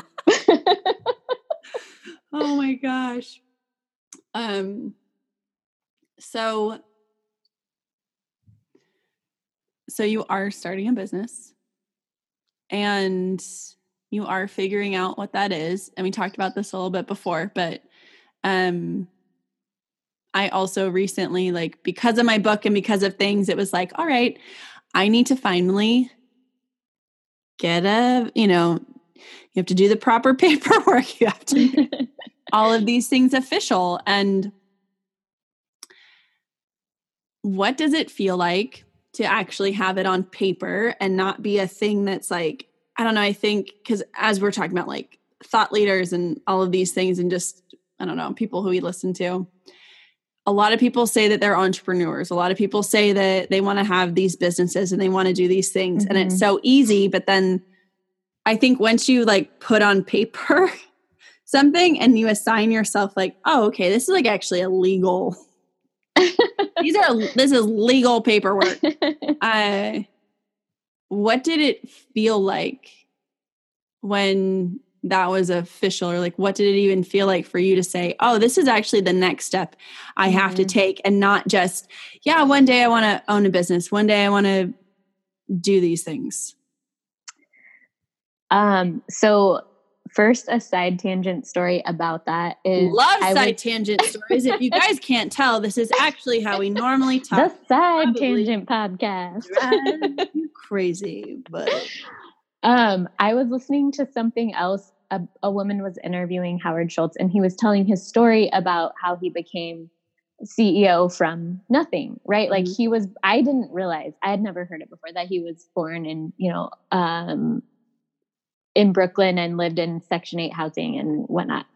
Oh my gosh. Um so so you are starting a business and you are figuring out what that is and we talked about this a little bit before but um I also recently, like, because of my book and because of things, it was like, all right, I need to finally get a, you know, you have to do the proper paperwork. You have to all of these things official. And what does it feel like to actually have it on paper and not be a thing that's like, I don't know, I think, because as we're talking about like thought leaders and all of these things, and just, I don't know, people who we listen to, a lot of people say that they're entrepreneurs. A lot of people say that they want to have these businesses and they want to do these things. Mm-hmm. And it's mm-hmm. so easy. But then I think once you like put on paper something and you assign yourself, like, oh, okay, this is like actually a legal. These are this is legal paperwork. uh, what did it feel like when that was official or like what did it even feel like for you to say oh this is actually the next step i have mm-hmm. to take and not just yeah one day i want to own a business one day i want to do these things um so first a side tangent story about that is love I side tangent stories. If you guys can't tell this is actually how we normally talk the side Probably. tangent podcast. Crazy but um i was listening to something else a, a woman was interviewing Howard Schultz, and he was telling his story about how he became CEO from nothing, right? Like mm-hmm. he was, I didn't realize, I had never heard it before that he was born in, you know, um, in Brooklyn and lived in Section 8 housing and whatnot.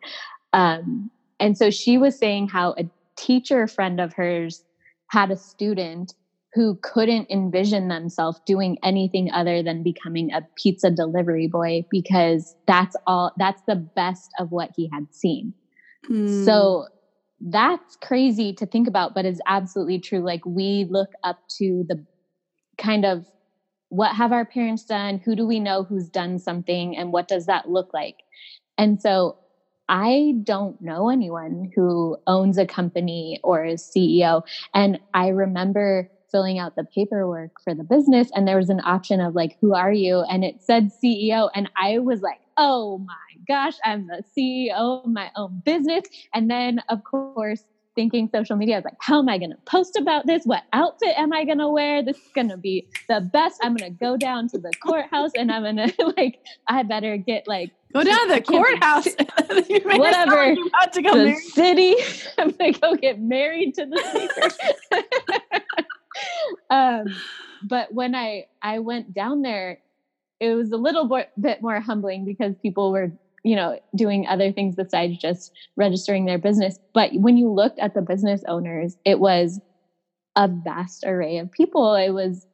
Um, and so she was saying how a teacher friend of hers had a student who couldn't envision themselves doing anything other than becoming a pizza delivery boy because that's all that's the best of what he had seen. Mm. So that's crazy to think about but is absolutely true like we look up to the kind of what have our parents done who do we know who's done something and what does that look like and so I don't know anyone who owns a company or is CEO. And I remember filling out the paperwork for the business and there was an option of like who are you and it said CEO and I was like oh my gosh I'm the CEO of my own business and then of course thinking social media I was like how am I going to post about this what outfit am I going to wear this is going to be the best I'm going to go down to the courthouse and I'm going to like I better get like Go down to the courthouse. Whatever. To go the city. I'm gonna go get married to the speaker. um, but when I I went down there, it was a little bit more humbling because people were you know doing other things besides just registering their business. But when you looked at the business owners, it was a vast array of people. It was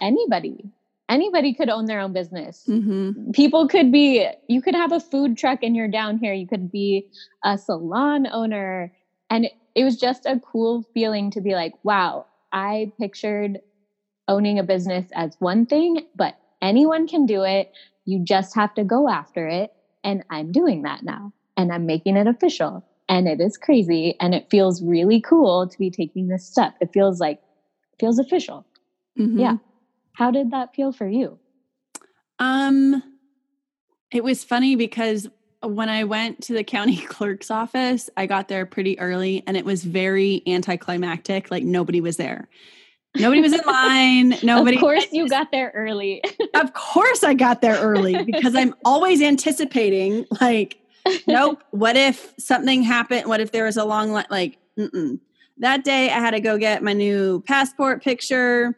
anybody anybody could own their own business. Mm-hmm. People could be, you could have a food truck and you're down here. You could be a salon owner. And it, it was just a cool feeling to be like, wow, I pictured owning a business as one thing, but anyone can do it. You just have to go after it. And I'm doing that now. And I'm making it official. And it is crazy. And it feels really cool to be taking this step. It feels like, feels official. Mm-hmm. Yeah. How did that feel for you? Um, it was funny because when I went to the county clerk's office, I got there pretty early and it was very anticlimactic. Like nobody was there. Nobody was in line. Nobody. Of course, you got there early. of course, I got there early because I'm always anticipating, like, nope, what if something happened? What if there was a long line? Like, mm-mm. that day I had to go get my new passport picture,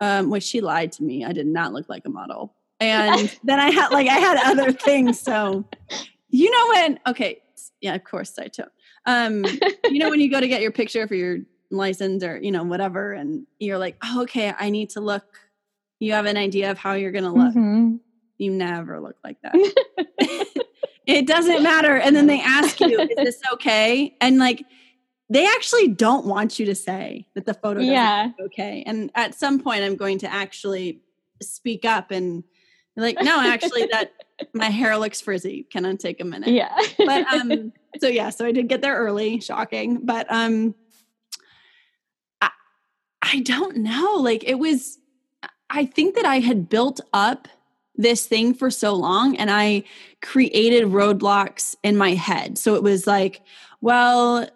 um, which she lied to me. I did not look like a model. And then I had, like, I had other things. So you know when? Okay, yeah, of course I took. Um, you know when you go to get your picture for your license or you know whatever, and you're like, oh, okay, I need to look. You have an idea of how you're going to look. Mm-hmm. You never look like that. it doesn't matter. And then they ask you, "Is this okay?" And like they actually don't want you to say that the photo yeah okay and at some point i'm going to actually speak up and like, no, actually, that my hair looks frizzy. Can I take a minute? Yeah. but um, so yeah, so I did get there early. Shocking, but um, I, I don't know. Like it was. I think that I had built up this thing for so long, and I created roadblocks in my head. So it was like, well,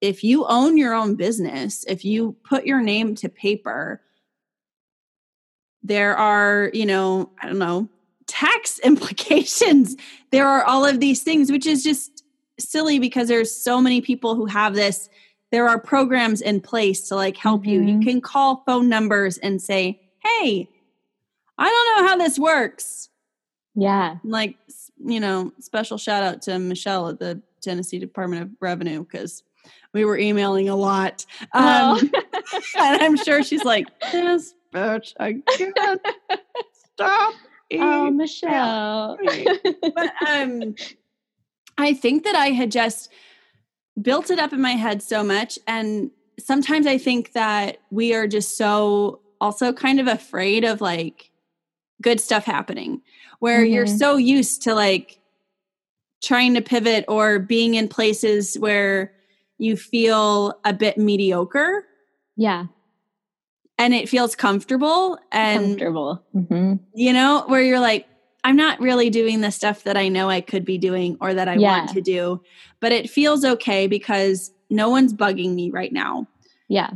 if you own your own business, if you put your name to paper, there are, you know, I don't know, tax implications. There are all of these things, which is just silly because there's so many people who have this. There are programs in place to like help mm-hmm. you. You mm-hmm. can call phone numbers and say, hey, I don't know how this works. Yeah. Like, you know, special shout out to Michelle at the Tennessee Department of Revenue because we were emailing a lot. Um, oh. and I'm sure she's like, this bitch, I can't stop. Oh, Michelle. but um, I think that I had just built it up in my head so much. And sometimes I think that we are just so also kind of afraid of like good stuff happening where mm-hmm. you're so used to like trying to pivot or being in places where you feel a bit mediocre. Yeah. And it feels comfortable and comfortable. Mm-hmm. You know, where you're like, I'm not really doing the stuff that I know I could be doing or that I yeah. want to do, but it feels okay because no one's bugging me right now. Yeah.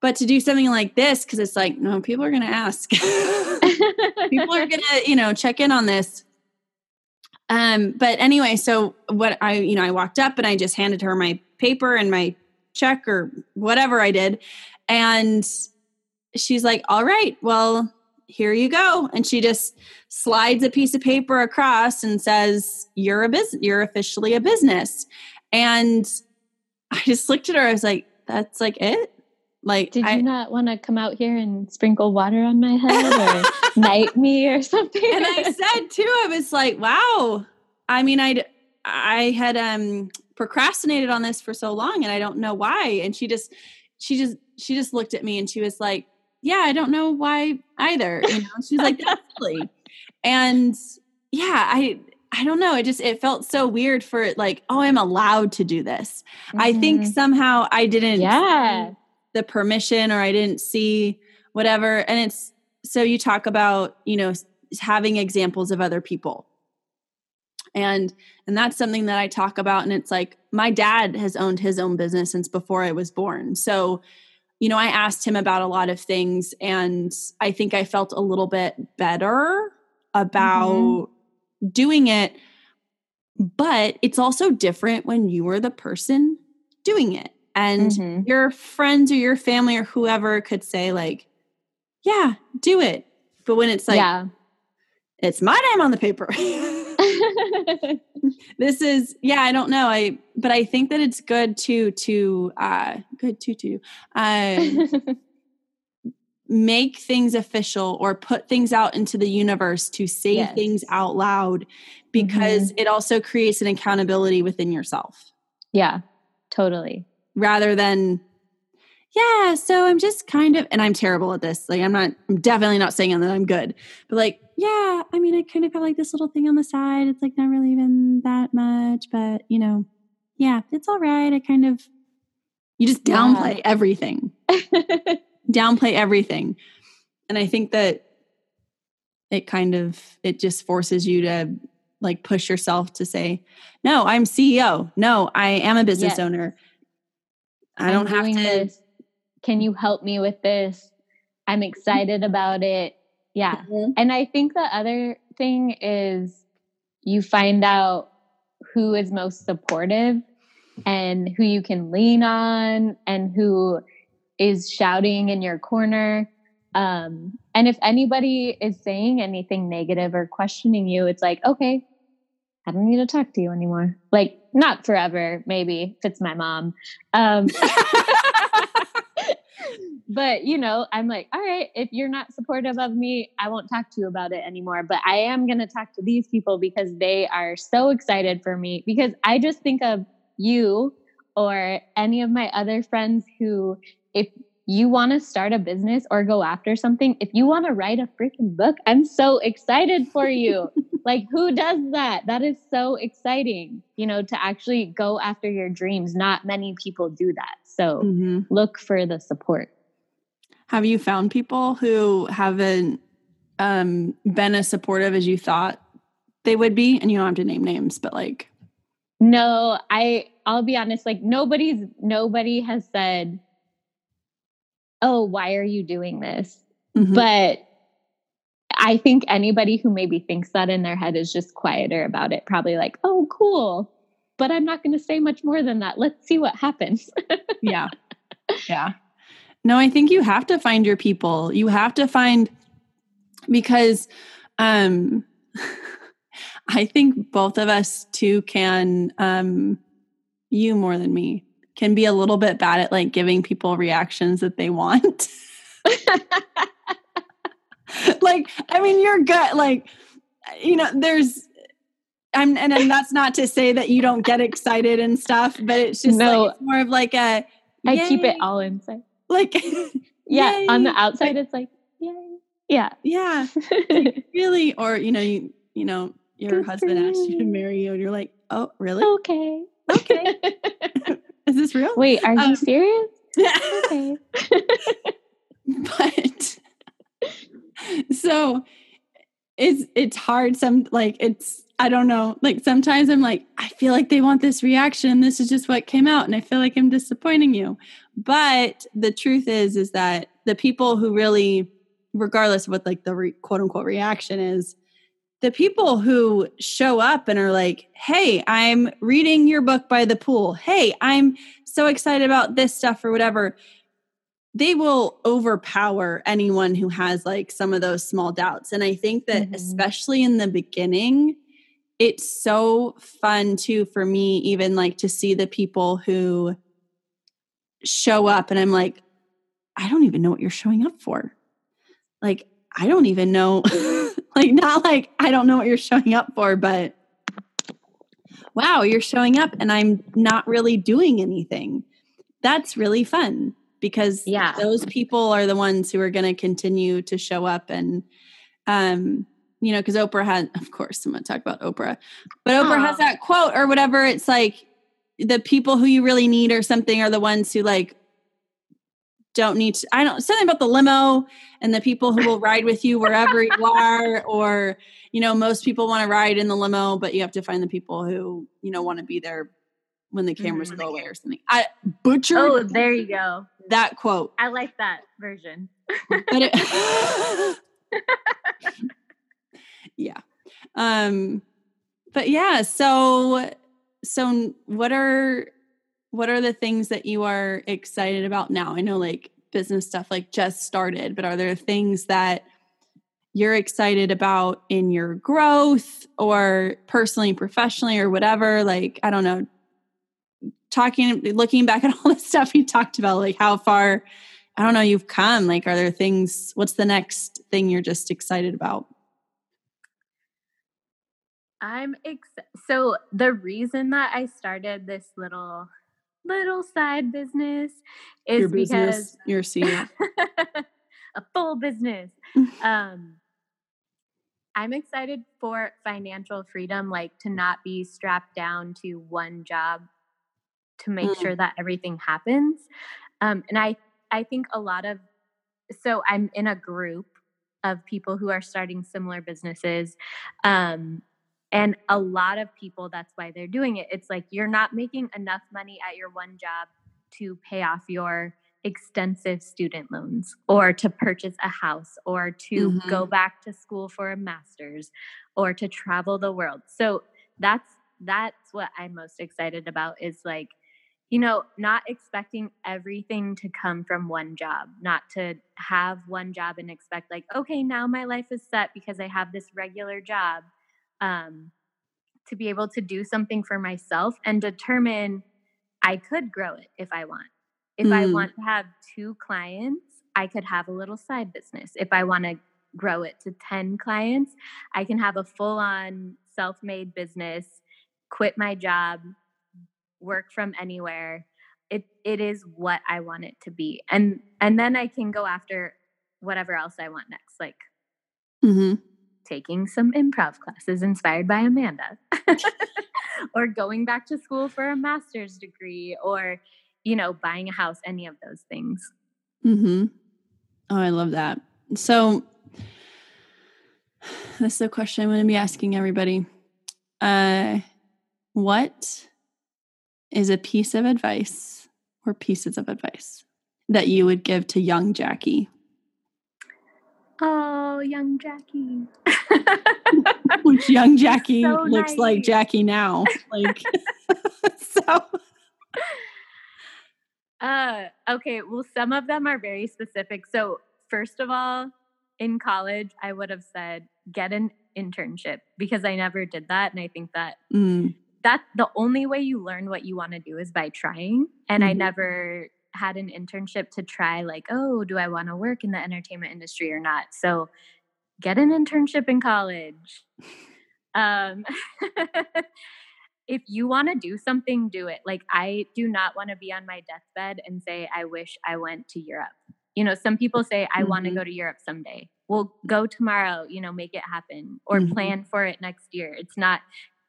But to do something like this, because it's like, no, people are going to ask. people are going to, you know, check in on this. Um, but anyway, so what I, you know, I walked up and I just handed her my paper and my check or whatever I did. And she's like, all right, well, here you go. And she just slides a piece of paper across and says, you're a business, you're officially a business. And I just looked at her. I was like, that's like it. Like, did you I, not want to come out here and sprinkle water on my head or knight me or something? And I said too, I was like, wow. I mean, I I had um procrastinated on this for so long, and I don't know why. And she just, she just, she just looked at me and she was like, yeah, I don't know why either. You know, she's like, that's silly. And yeah, I I don't know. It just it felt so weird for it like, oh, I'm allowed to do this. Mm-hmm. I think mm-hmm. somehow I didn't yeah. the permission or I didn't see whatever. And it's so you talk about, you know, having examples of other people. And and that's something that I talk about and it's like my dad has owned his own business since before I was born. So you know, I asked him about a lot of things and I think I felt a little bit better about mm-hmm. doing it. But it's also different when you are the person doing it. And mm-hmm. your friends or your family or whoever could say, like, yeah, do it. But when it's like, yeah. it's my name on the paper. this is yeah i don't know i but i think that it's good to to uh good to to uh make things official or put things out into the universe to say yes. things out loud because mm-hmm. it also creates an accountability within yourself yeah totally rather than yeah, so I'm just kind of, and I'm terrible at this. Like, I'm not, I'm definitely not saying that I'm good, but like, yeah, I mean, I kind of have like this little thing on the side. It's like not really even that much, but you know, yeah, it's all right. I kind of, you just downplay yeah. everything, downplay everything. And I think that it kind of, it just forces you to like push yourself to say, no, I'm CEO. No, I am a business yes. owner. I don't have to. This can you help me with this? I'm mm-hmm. excited about it. Yeah. Mm-hmm. And I think the other thing is you find out who is most supportive and who you can lean on and who is shouting in your corner. Um, and if anybody is saying anything negative or questioning you, it's like, okay, I don't need to talk to you anymore. Like, not forever, maybe if it's my mom. Um, but you know, I'm like, all right, if you're not supportive of me, I won't talk to you about it anymore. But I am going to talk to these people because they are so excited for me. Because I just think of you or any of my other friends who, if you want to start a business or go after something, if you want to write a freaking book, I'm so excited for you. like, who does that? That is so exciting, you know, to actually go after your dreams. Not many people do that. So mm-hmm. look for the support. Have you found people who haven't um, been as supportive as you thought they would be? And you don't have to name names, but like, No, I I'll be honest, like nobody's nobody has said, "Oh, why are you doing this?" Mhm. But I think anybody who maybe thinks that in their head is just quieter about it, probably like, "Oh, cool." But I'm not going to say much more than that. Let's see what happens. yeah. Yeah. No, I think you have to find your people. You have to find because um I think both of us too can um you more than me can be a little bit bad at like giving people reactions that they want. like I mean your gut like you know there's I'm and, and that's not to say that you don't get excited and stuff, but it's just No. like it's more of like a I keep it all inside. Like Yeah, on the Yay. outside it's like, yay. Yeah. yeah really or you know you you know your Good husband asked you to marry you and you're like oh really okay. okay is this real Wait, are Um, you serious? Okay. but so it's it's hard some like it's i don't know like sometimes i'm like i feel like they want this reaction this is just what came out and i feel like i'm disappointing you but the truth is is that the people who really regardless of what like the re, quote unquote reaction is the people who show up and are like hey i'm reading your book by the pool hey i'm so excited about this stuff or whatever they will overpower anyone who has like some of those small doubts and i think that Mhm. especially in the beginning it's so fun too for me even like to see the people who show up and i'm like i don't even know what you're showing up for. Like i don't even know like not like i don't know what you're showing up for but wow you're showing up and i'm not really doing anything. That's really fun because Yeah. those people are the ones who are going to continue to show up and um you know because oprah had of course i'm going to talk about oprah but oprah has that quote or whatever it's like the people who you really need or something are the ones who like don't need to i don't something about the limo and the people who will ride with you wherever you are or you know most people want to ride in the limo but you have to find the people who you know want to be there when the cameras Mhm. go away or something i butchered Oh, there you go. that quote I like that version. but it yeah um but yeah so so what are what are the things that you are excited about now i know like business stuff like just started but are there things that you're excited about in your growth or personally professionally or whatever like i don't know talking looking back at all the stuff you talked about like how far I don't know, you've come. Like, are there things, what's the next thing you're just excited about? I'm ex- so the reason that I started this little little side business is your because business, your CEO. a full business. Um, I'm excited for financial freedom, like to not be strapped down to one job to make Mm. sure that everything happens. Um, and I, I think a lot of, so I'm in a group of people who are starting similar businesses. Um, and a lot of people, that's why they're doing it. It's like you're not making enough money at your one job to pay off your extensive student loans or to purchase a house or to Mhm. go back to school for a master's or to travel the world. So that's that's what I'm most excited about is like you know, not expecting everything to come from one job, not to have one job and expect like, okay, now my life is set because I have this regular job. Um, to be able to do something for myself and determine I could grow it if I want. If I Mm. want to have two clients, I could have a little side business. If I want to grow it to 10 clients, I can have a full on self made business, quit my job, work from anywhere. It, it is what I want it to be. And, and then I can go after whatever else I want next, like hmm taking some improv classes inspired by Amanda, or going back to school for a master's degree, or, you know, buying a house, any of those things. Mm-hmm. Oh, I love that. So, this is a question I'm going to be asking everybody. Uh, what is a piece of advice or pieces of advice that you would give to young Jacque? Oh, young Jacque. Which young Jacque So looks like. Jacque now. Like so Uh, okay. Well, some of them are very specific. So, first of all, in college, I would have said get an internship because I never did that, and I think that mm, that's the only way you learn what you want to do is by trying. And I Mhm. never had an internship to try, like, oh, do I want to work in the entertainment industry or not? So get an internship in college. Um, if you want to do something, do it. Like, I do not want to be on my deathbed and say, I wish I went to Europe. You know, some people say, I want to go to Europe someday. Well, go tomorrow, you know, make it happen or Mhm. plan for it next year. It's not,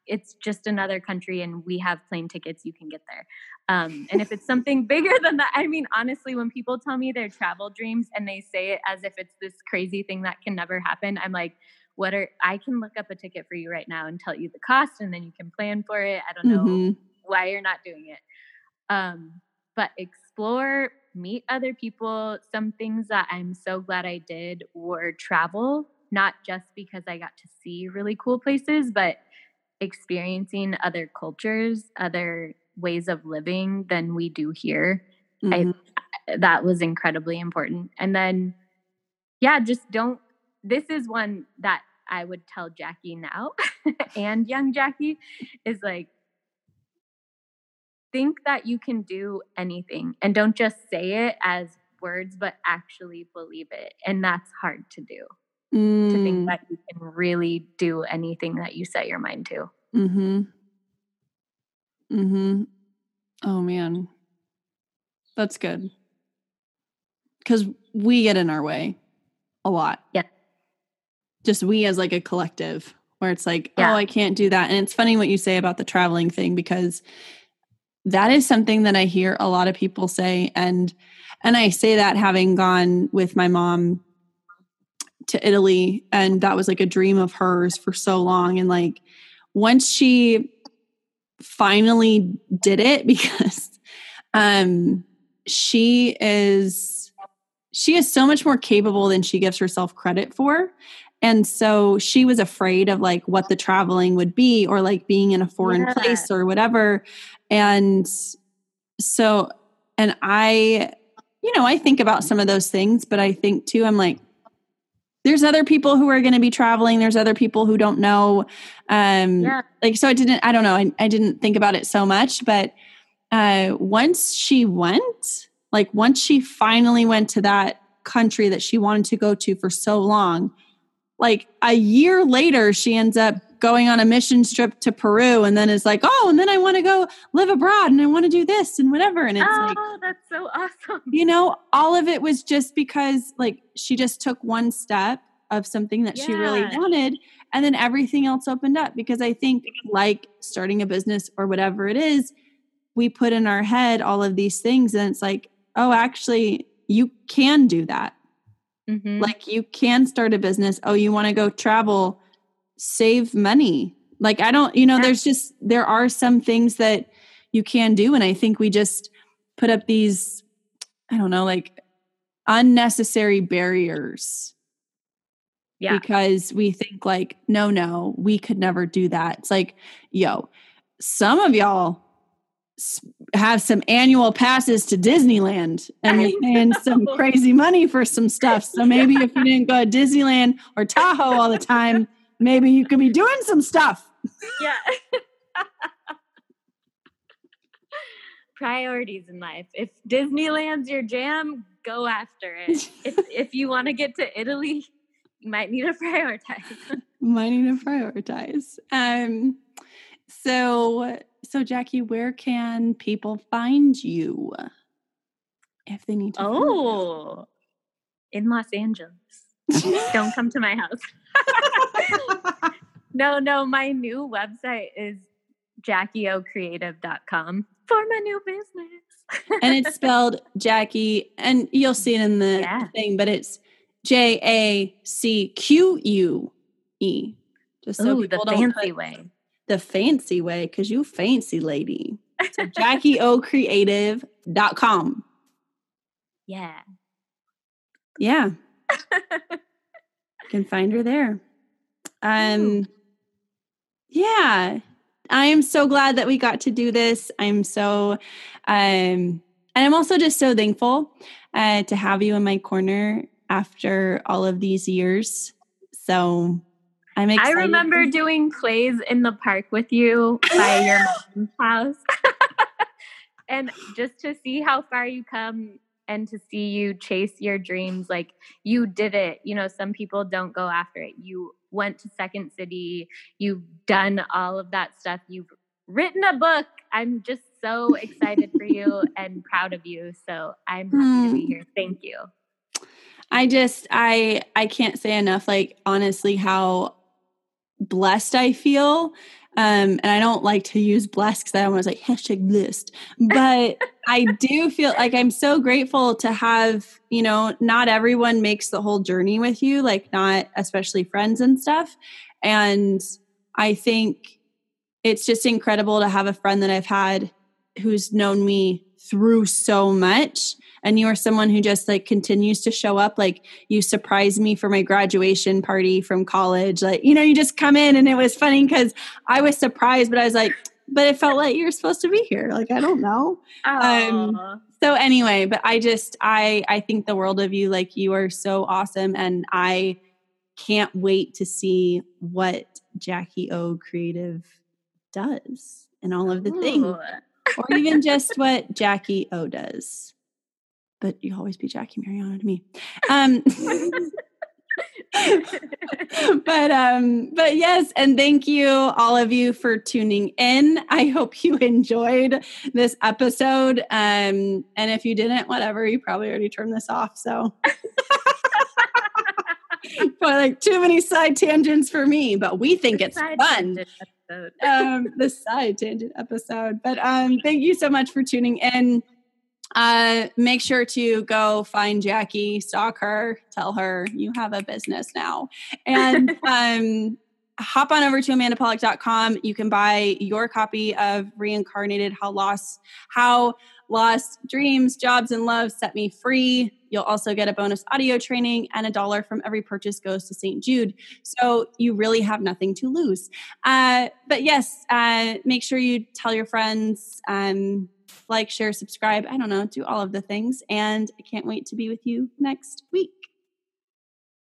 it's just another country and we have plane tickets, you can get there. Um, and if it's something bigger than that, I mean, honestly, when people tell me their travel dreams and they say it as if it's this crazy thing that can never happen, I'm like, what are, I can look up a ticket for you right now and tell you the cost and then you can plan for it. I don't know mhm, why you're not doing it. Um, but explore, meet other people. Some things that I'm so glad I did were travel, not just because I got to see really cool places, but experiencing other cultures, other ways of living than we do here. mhm. That was incredibly important. And then, yeah, just don't. This is one that I would tell Jacque now and young Jacque is like, think that you can do anything and don't just say it as words, but actually believe it. And that's hard to do to think Mm, that you can really do anything that you set your mind to. mhm. Mhm. Oh man. That's good. Cuz we get in our way a lot. Yeah. Just we as like a collective where it's like, Yeah. oh, I can't do that. And it's funny what you say about the traveling thing because that is something that I hear a lot of people say and and I say that having gone with my mom to Italy and that was like a dream of hers for so long and like once she finally did it because um she is she is so much more capable than she gives herself credit for and so she was afraid of like what the traveling would be or like being in a foreign Yeah. place or whatever and so and i you know i think about some of those things but i think too i'm like there's other people who are going to be traveling there's other people who don't know um Yeah. like so i didn't i don't know i, I didn't think about it so much but uh once she went like once she finally went to that country that she wanted to go to for so long like a year later she ends up going on a mission trip to peru and then it's like oh and then i want to go live abroad and i want to do this and whatever and it's oh, like that's so awesome. you know all of it was just because like she just took one step of something that she really wanted and then everything else opened up because i think like starting a business or whatever it is we put in our head all of these things and it's like oh actually you can do that Mhm. like you can start a business oh you want to go travel save money. Like i don't you know there's just there are some things that you can do. And i think we just put up these i don't know like unnecessary barriers. Yeah. because we think like no no we could never do that. It's like yo some of y'all have some annual passes to disneyland and you're paying some crazy money for some stuff. So maybe if you didn't go to disneyland or tahoe all the time maybe you could be doing some stuff Yeah. Priorities in life. If Disneyland's your jam, go after it. if if you want to get to Italy, you might need to prioritize. might need to prioritize um so so Jacque where can people find you if they need to? Oh, in Los Angeles. Don't come to my house. no, no, my new website is jacqueocreative.com for my new business. and it's spelled Jacque, and you'll see it in the Yeah. thing, but it's J A C Q U E. Just so Ooh, the don't fancy way. the fancy way, because you fancy lady. So JacqueOCreative.com. Yeah. Yeah. You can find her there. Um yeah. I am so glad that we got to do this. I'm so um and I'm also just so thankful uh, to have you in my corner after all of these years. So I'm excited. I remember doing plays in the park with you by your mom's house. and just to see how far you come and to see you chase your dreams like you did it. You know some people don't go after it. You went to second city. You've done all of that stuff. You've written a book. I'm just so excited for you and proud of you. So i'm happy to be here. Thank you. I just i i can't say enough like honestly how blessed i feel. Um, and I don't like to use blessed because I almost like hashtag blessed, but I do feel like I'm so grateful to have, you know, not everyone makes the whole journey with you, like not especially friends and stuff. And I think it's just incredible to have a friend that I've had who's known me through so much. And you are someone who just like continues to show up. Like you surprised me for my graduation party from college. Like you know you just come in and it was funny because i was surprised but i was like but it felt like you're supposed to be here like i don't know. Um, so anyway but i just i i think the world of you like you are so awesome and i can't wait to see what JacqueO Creative does and all of the Ooh. things or even just what jackie o does. But you always be Jacque Mariano to me. Um, but um but yes and thank you all of you for tuning in. I hope you enjoyed this episode um and if you didn't whatever you probably already turned this off so. But like too many side tangents for me but we think the it's fun. um the side tangent episode. But um thank you so much for tuning in uh, make sure to go find Jacque, stalk her, tell her you have a business now. And um, hop on over to amandapolick.com. You can buy your copy of Reincarnated How Lost, How Lost Dreams, Jobs, and Love Set Me Free. You'll also get a bonus audio training, and a dollar from every purchase goes to St. Jude. So you really have nothing to lose. Uh, but yes, uh, make sure you tell your friends. Um, like, share, subscribe. I don't know, do all of the things. And I can't wait to be with you next week.